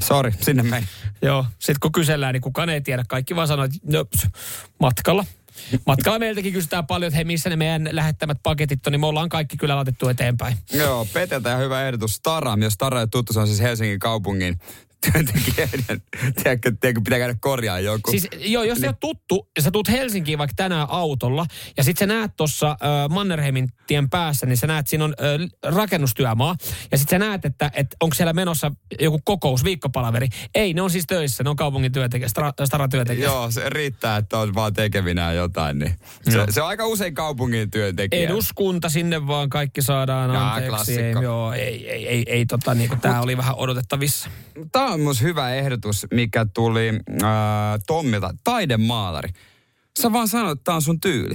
Sori, sinne meni. Joo, sitten kun kysellään, niin kukaan ei tiedä. Kaikki vaan sanoo, että no, matkalla. Matkalla meiltäkin kysytään paljon, että hei, missä ne meidän lähettämät paketit on, niin me ollaan kaikki kyllä laitettu eteenpäin. Joo, Peteltä ja hyvä ehdotus. Stara, jos Stara ei tuttu, se on siis Helsingin kaupungin työntekijöiden, tiedätkö, tiedätkö pitää käydä korjaa joku. Siis, joo, jos niin. sä tuttu, ja sä tuut Helsinkiin vaikka tänään autolla, ja sit sä näet tuossa äh, Mannerheimin tien päässä, niin sä näet, siinä on äh, rakennustyömaa, ja sit sä näet, että et onko siellä menossa joku kokous, viikkopalaveri. Ei, ne on siis töissä, ne on kaupungin työntekijät, stra- stara-työntekijät. Joo, se riittää, että on vaan tekevinään jotain, niin se, se, on aika usein kaupungin työntekijä. Eduskunta sinne vaan kaikki saadaan Jaa, anteeksi. klassikko. Ei, joo, ei, ei, ei, ei tota, niinku, tää oli vähän odotettavissa. Tämä on myös hyvä ehdotus, mikä tuli äh, Tommilta, taidemaalari. Sä vaan sanoit, että tämä on sun tyyli.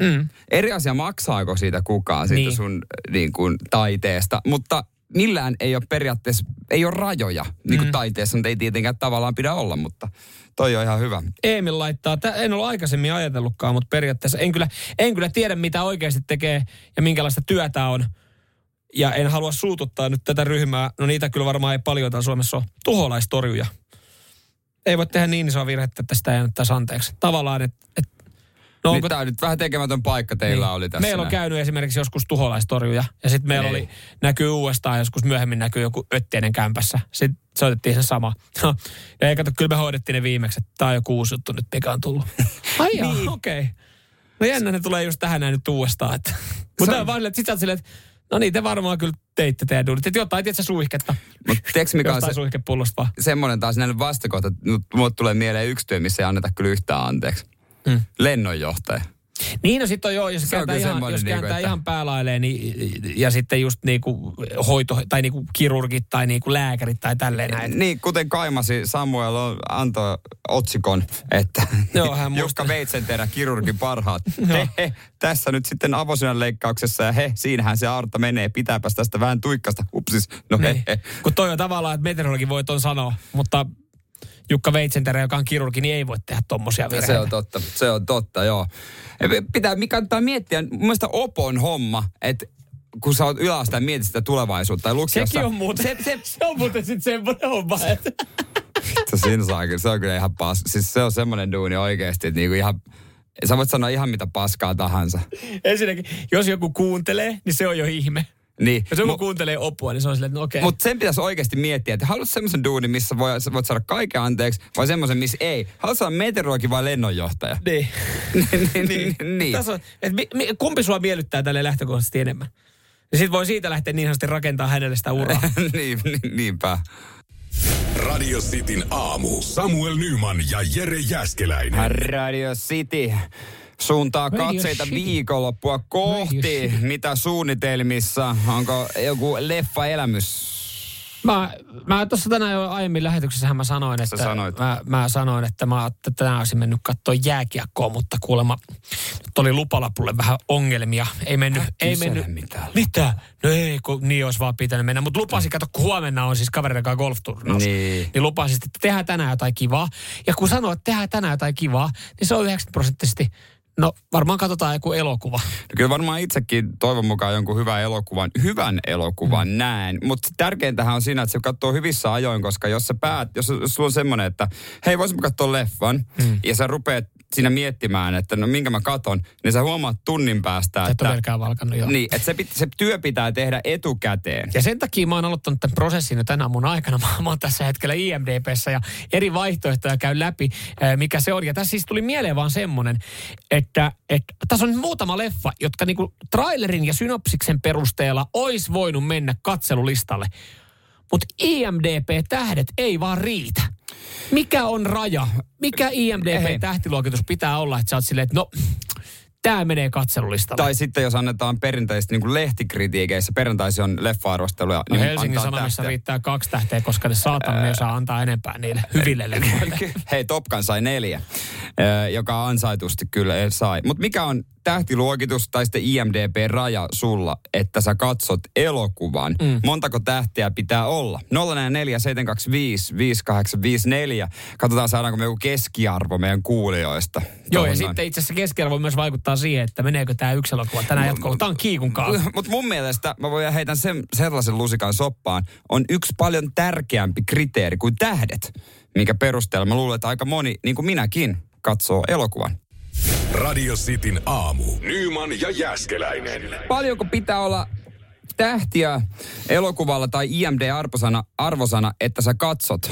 Mm. Eri asia maksaako siitä kukaan siitä Niin. sun niin kuin, taiteesta, mutta millään ei ole periaatteessa, ei ole rajoja niin kuin Mm. taiteessa, mutta ei tietenkään tavallaan pidä olla, mutta toi on ihan hyvä. Emil laittaa, tä, en ole aikaisemmin ajatellutkaan, mutta periaatteessa en kyllä, en kyllä tiedä, mitä oikeasti tekee ja minkälaista työtä on. Ja en halua suututtaa nyt tätä ryhmää. No niitä kyllä varmaan ei paljon täällä Suomessa ole. Tuholaistorjuja. Ei voi tehdä niin isoa virhettä, että sitä ei annettaisi anteeksi. Tavallaan, että... Et, No, niin tämä on nyt vähän tekemätön paikka teillä Niin. oli tässä. Meillä on näin. käynyt esimerkiksi joskus tuholaistorjuja. Ja sitten meillä Niin. oli, näkyy uudestaan, joskus myöhemmin näkyy joku öttienen kämpässä. Sitten soitettiin se sama. ja ei kato, kyllä me hoidettiin ne viimeksi, että tämä on joku uusi juttu nyt, mikä on tullut. Ai Niin. okei. Okay. No jännä, ne tulee just tähän näin nyt uudestaan. Että. Mutta on vaan silleen, että sit silleen, että no niin, te varmaan kyllä teitte teidän duunit. Että jotain, tiedätkö, suihketta. Mut tiedätkö mikä on se, suihkepullosta vaan. semmoinen taas näille vastakohta, että mulle tulee mieleen yksi työ, missä ei anneta kyllä yhtään anteeksi. Mm. Lennonjohtaja. Niin, no sitten on joo, jos Se kääntää, ihan, jos niinku, kääntää että- ihan päälailleen, niin, ja sitten just niinku hoito, tai niinku kirurgit, tai niinku lääkärit, tai tälleen näin. Niin, kuten kaimasi Samuel on, antoi otsikon, että Joo, hän Jukka Veitsenterä, kirurgi parhaat. he, he, tässä nyt sitten avosydän leikkauksessa ja he, siinähän se Arta menee, pitääpäs tästä vähän tuikkasta. Upsis, no he, Niin. he. Kun toi on tavallaan, että meteorologi voi ton sanoa, mutta Jukka Veitsenterä, joka on kirurgi, niin ei voi tehdä tommosia virheitä. Se on totta, se on totta, joo. Pitää, mikä kannattaa miettiä, mun mielestä Opon homma, että kun sä oot yläasteen ja mietit sitä tulevaisuutta tai lukiossa. Sekin on muuten, se, se, se on muuten sitten semmoinen homma, että siinä saa kyllä, se on kyllä ihan pas. Siis se on semmoinen duuni oikeasti, että niinku ihan, sä voit sanoa ihan mitä paskaa tahansa. ensinnäkin, jos joku kuuntelee, niin se on jo ihme. Niin. Jos joku kuuntelee opua, niin se on silleen, että no okei. Mutta sen pitäisi oikeasti miettiä, että haluat semmoisen duunin, missä voi, voit saada kaiken anteeksi, vai semmoisen, missä ei. Haluat saada meteorologi vai lennonjohtaja? Niin. niin, niin, niin. Tässä on, että mi, mi, kumpi sua miellyttää tälle lähtökohtaisesti enemmän? Ja sit voi siitä lähteä niin sanotusti rakentaa hänelle sitä uraa. niin, niin, niinpä. Radio Cityn aamu. Samuel Nyman ja Jere Jäskeläinen. Radio City suuntaa Radio katseita viikonloppua kohti. Mitä suunnitelmissa? Onko joku leffa-elämys? Mä, mä tuossa tänään jo aiemmin lähetyksessä mä sanoin, että, sanoit. Mä, mä, sanoin, että mä että tänään olisin mennyt katsoa jääkiekkoa, mutta kuulemma nyt oli lupalapulle vähän ongelmia. Ei mennyt, ei kysele mennyt. mitään. Mitä? No ei, kun niin olisi vaan pitänyt mennä. Mutta lupasin, kato, kun huomenna on siis kavereiden kanssa golfturnaus. Niin. niin lupasin, että tehdään tänään jotain kivaa. Ja kun sanoo, että tehdään tänään jotain kivaa, niin se on 90 prosenttisesti, no varmaan katsotaan joku elokuva. No kyllä varmaan itsekin toivon mukaan jonkun hyvän elokuvan, hyvän elokuvan mm. näen. Mutta tärkeintähän on siinä, että se katsoo hyvissä ajoin, koska jos sä päät, jos, jos sulla on semmoinen, että hei voisimme katsoa leffan, mm. ja sä rupeat siinä miettimään, että no minkä mä katon, niin sä huomaat tunnin päästä, Et ole että, melkein valkannut jo. niin, että se, pit, se työ pitää tehdä etukäteen. Ja sen takia mä oon aloittanut tämän prosessin jo tänä mun aikana. Mä, mä oon tässä hetkellä IMDBssä ja eri vaihtoehtoja käyn läpi, eh, mikä se on. Ja tässä siis tuli mieleen vaan semmonen, että, että tässä on nyt muutama leffa, jotka niinku trailerin ja synopsiksen perusteella olisi voinut mennä katselulistalle. Mutta IMDB-tähdet ei vaan riitä. Mikä on raja? Mikä IMDB-tähtiluokitus pitää olla, että sä oot silleen, että no, tää menee katselulistalle. Tai sitten jos annetaan perinteisesti niin lehtikritiikeissä, perjantaisin on leffa-arvosteluja. No niin Helsingin Sanomissa tähteä. riittää kaksi tähteä, koska ne saatana ne osaa antaa enempää niille hyville leffoille. Hei, Top Gun sai neljä, joka ansaitusti kyllä sai. Mutta mikä on tähtiluokitus tai sitten IMDB-raja sulla, että sä katsot elokuvan? Mm. Montako tähteä pitää olla? 044 725 5854. Katsotaan saadaanko me joku keskiarvo meidän kuulijoista. Joo, ja noin. sitten itse asiassa keskiarvo myös vaikuttaa siihen, että meneekö tämä yksi elokuva tänään jatkoon. Tämä on kiikun. Mutta mun mielestä, mä voin heitän sen, sellaisen lusikan soppaan, on yksi paljon tärkeämpi kriteeri kuin tähdet, minkä perusteella mä luulen, että aika moni, niin kuin minäkin, katsoo elokuvan. Radio Cityn aamu. Nyman ja Jäskeläinen. Paljonko pitää olla tähtiä elokuvalla tai IMD-arvosana, arvosana että sä katsot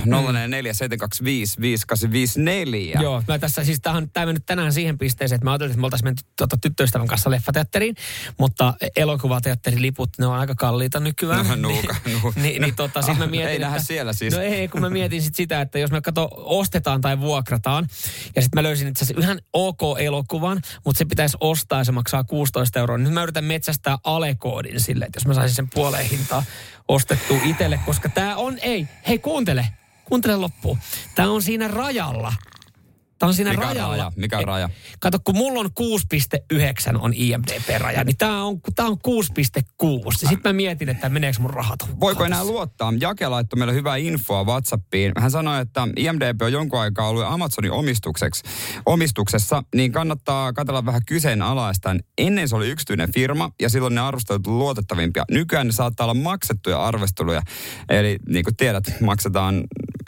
0472558854. Joo, mä tässä siis tähän, tämä mennyt tänään siihen pisteeseen, että mä ajattelin, että me oltaisiin menty tuota, tyttöystävän kanssa leffateatteriin, mutta elokuvateatteriliput, ne on aika kalliita nykyään. No, nuuka, nu, niin, niin tota, siis mä mietin, ei että, siellä siis. No ei, kun mä mietin sit sitä, että jos me kato, ostetaan tai vuokrataan, ja sitten mä löysin itse asiassa yhden OK-elokuvan, mutta se pitäisi ostaa ja se maksaa 16 euroa. Nyt mä yritän metsästää alekoodin sille, että jos mä saisin sen puoleen hintaa ostettua itselle, koska tämä on, ei, hei kuuntele, kuuntele loppuun. Tämä on siinä rajalla. Tämä on siinä Mikä rajalla. raja? Mikä on raja? Kato, kun mulla on 6,9 on IMDB-raja, niin tämä on, tää on 6,6. Sitten mä mietin, että meneekö mun rahat Voiko enää luottaa? Jake laittoi meille hyvää infoa WhatsAppiin. Hän sanoi, että IMDB on jonkun aikaa ollut Amazonin omistukseksi, omistuksessa, niin kannattaa katsella vähän kyseenalaista. Ennen se oli yksityinen firma ja silloin ne arvostelut luotettavimpia. Nykyään ne saattaa olla maksettuja arvosteluja. Eli niin kuin tiedät, maksetaan,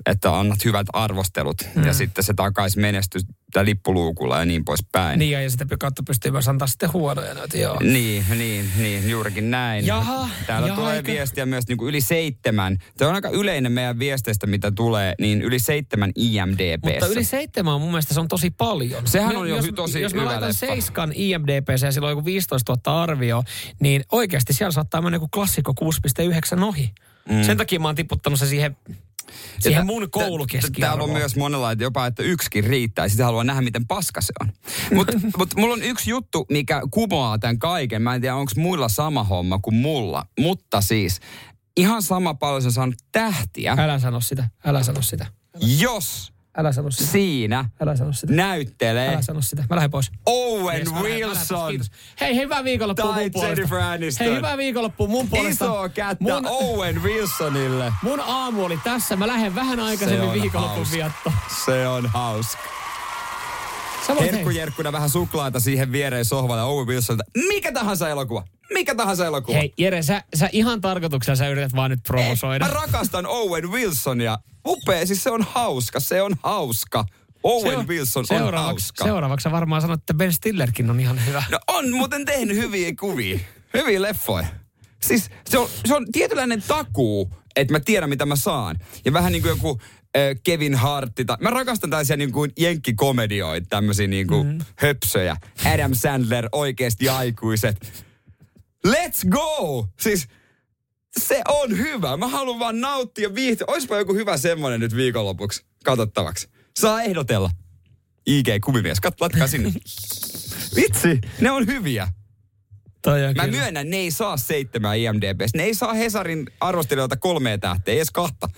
että annat hyvät arvostelut Mm. ja sitten se takaisi menestystä lippuluukulla ja niin poispäin. Niin, ja, sitä kautta pystyy myös antaa sitten huonoja noita, joo. Niin, niin, niin, juurikin näin. Jaha, Täällä jaha, tulee eikö- viestiä myös niin kuin yli seitsemän. Tämä on aika yleinen meidän viesteistä, mitä tulee, niin yli seitsemän IMDB. Mutta yli seitsemän on mun mielestä se on tosi paljon. Sehän on jo jos, tosi Jos mä laitan leffa. seiskan IMDBC ja sillä on joku 15 000 arvio, niin oikeasti siellä saattaa mennä joku klassikko 6,9 ohi. Mm. Sen takia mä oon tiputtanut se siihen, siihen mun koulukeskiarvoon. Täällä on myös monella, että jopa, että yksikin riittää. Sitten haluaa nähdä, miten paska se on. Mutta mut mulla on yksi juttu, mikä kumoaa tämän kaiken. Mä en tiedä, onko muilla sama homma kuin mulla. Mutta siis, ihan sama paljon se on saanut tähtiä. Älä sano sitä, älä sano sitä. Jos Älä sano sitä. siinä Älä sano sitä. näyttelee Älä sano sitä. Mä lähden pois. Owen mä lähden- mä lähden pois, Wilson. kiitos. Hei, hyvää viikonloppua mun puolesta. Jennifer Aniston. Hei, hyvää viikonloppua mun puolesta. Iso kättä Mun- Owen Wilsonille. Mun aamu oli tässä. Mä lähden vähän aikaisemmin on viikonlopun hauska. vietto. Se on hauska. Herkkujerkkuna vähän suklaata siihen viereen sohvalle Owen Wilsonilta. Mikä tahansa elokuva. Mikä tahansa elokuva. hei Jere, sä, sä ihan tarkoituksella sä yrität vaan nyt provosoida. Mä rakastan Owen Wilsonia. Upea, siis se on hauska, se on hauska. Owen Seur- Wilson on seuraavaksi, hauska. Seuraavaksi varmaan sanot, että Ben Stillerkin on ihan hyvä. No on muuten tehnyt hyviä kuvia. Hyviä leffoja. Siis se on, se on tietynlainen takuu, että mä tiedän mitä mä saan. Ja vähän niin kuin joku äh, Kevin Hartti. Tai, mä rakastan tällaisia niin kuin jenkkikomedioita, tämmöisiä niin kuin mm. höpsöjä. Adam Sandler, oikeasti aikuiset. Let's go! Siis se on hyvä. Mä haluan vaan nauttia viihtyä. Oispa joku hyvä semmonen nyt viikonlopuksi katsottavaksi. Saa ehdotella. IG-kuvimies, katso, latkaa sinne. Vitsi, ne on hyviä. Mä kyllä. myönnän, ne ei saa seitsemää IMDBstä. Ne ei saa Hesarin arvostelijoilta kolmea tähteä, edes kahta.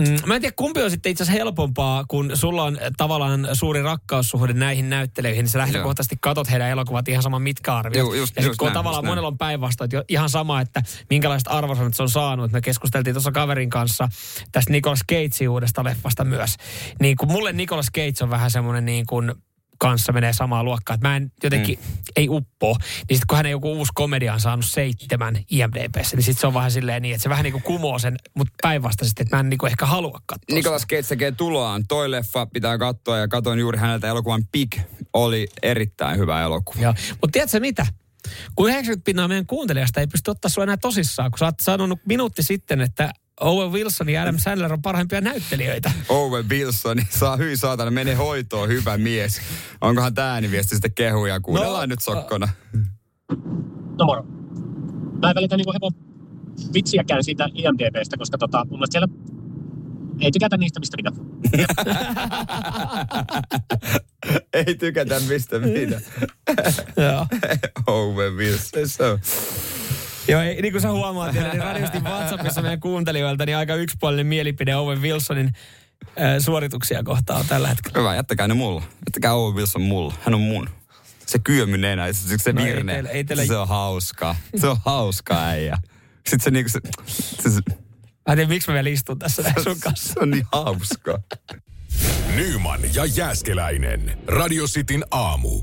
Mm, mä en tiedä, kumpi on sitten itse asiassa helpompaa, kun sulla on tavallaan suuri rakkaussuhde näihin näyttelyihin, niin sä lähtökohtaisesti katot heidän elokuvat ihan sama mitkä arviot. Juu, just- ja just kun on näin, tavallaan just näin. monella on päinvastoin, että ihan sama, että minkälaiset arvosanat se on saanut. Me keskusteltiin tuossa kaverin kanssa tästä Nicolas Cagein uudesta leffasta myös. Niin kun mulle Nicolas Cage on vähän semmoinen niin kuin kanssa menee samaa luokkaa. Että mä en jotenkin, mm. ei uppo. Niin sitten kun hänen joku uusi komedia on saanut seitsemän IMDBssä, niin sitten se on vähän silleen niin, että se vähän niin kuin kumoo sen, mutta päinvastaisesti, että mä en niin kuin ehkä halua katsoa. Nicolas Cage tekee tuloaan. Toi leffa pitää katsoa ja katoin juuri häneltä elokuvan Pig. Oli erittäin hyvä elokuva. Joo. Mutta tiedätkö mitä? Kun 90 pinnaa meidän kuuntelijasta ei pysty ottaa sua enää tosissaan, kun sä oot sanonut minuutti sitten, että Owen Wilson ja Adam Sandler on parhaimpia näyttelijöitä. Owen Wilson saa hyi saatana, mene hoitoon, hyvä mies. Onkohan tää ääniviesti sitten kehuja? Kuunnellaan No, nyt sokkona. No moro. Mä en välitä niinku hevon vitsiäkään siitä IMDBstä, koska tota, mun mielestä siellä ei tykätä niistä, mistä mitä. Ei tykätä mistä minä. Joo. Owen Wilson. Se on. Joo, ei, niin kuin sä huomaat, niin radiosti WhatsAppissa meidän kuuntelijoilta, niin aika yksipuolinen mielipide Owen Wilsonin äh, suorituksia kohtaan on tällä hetkellä. Hyvä, jättäkää ne mulla. Jättäkää Owen Wilson mulla. Hän on mun. Se kyömy nenä, se, se No ei virne. teillä- ei teillä- Se on hauska. Se on hauska äijä. Sitten se niinku se, se, se, Mä en tiedä, miksi mä vielä istun tässä näin sun kanssa. se on niin hauska. Nyman ja Jääskeläinen. Radio Cityn aamu.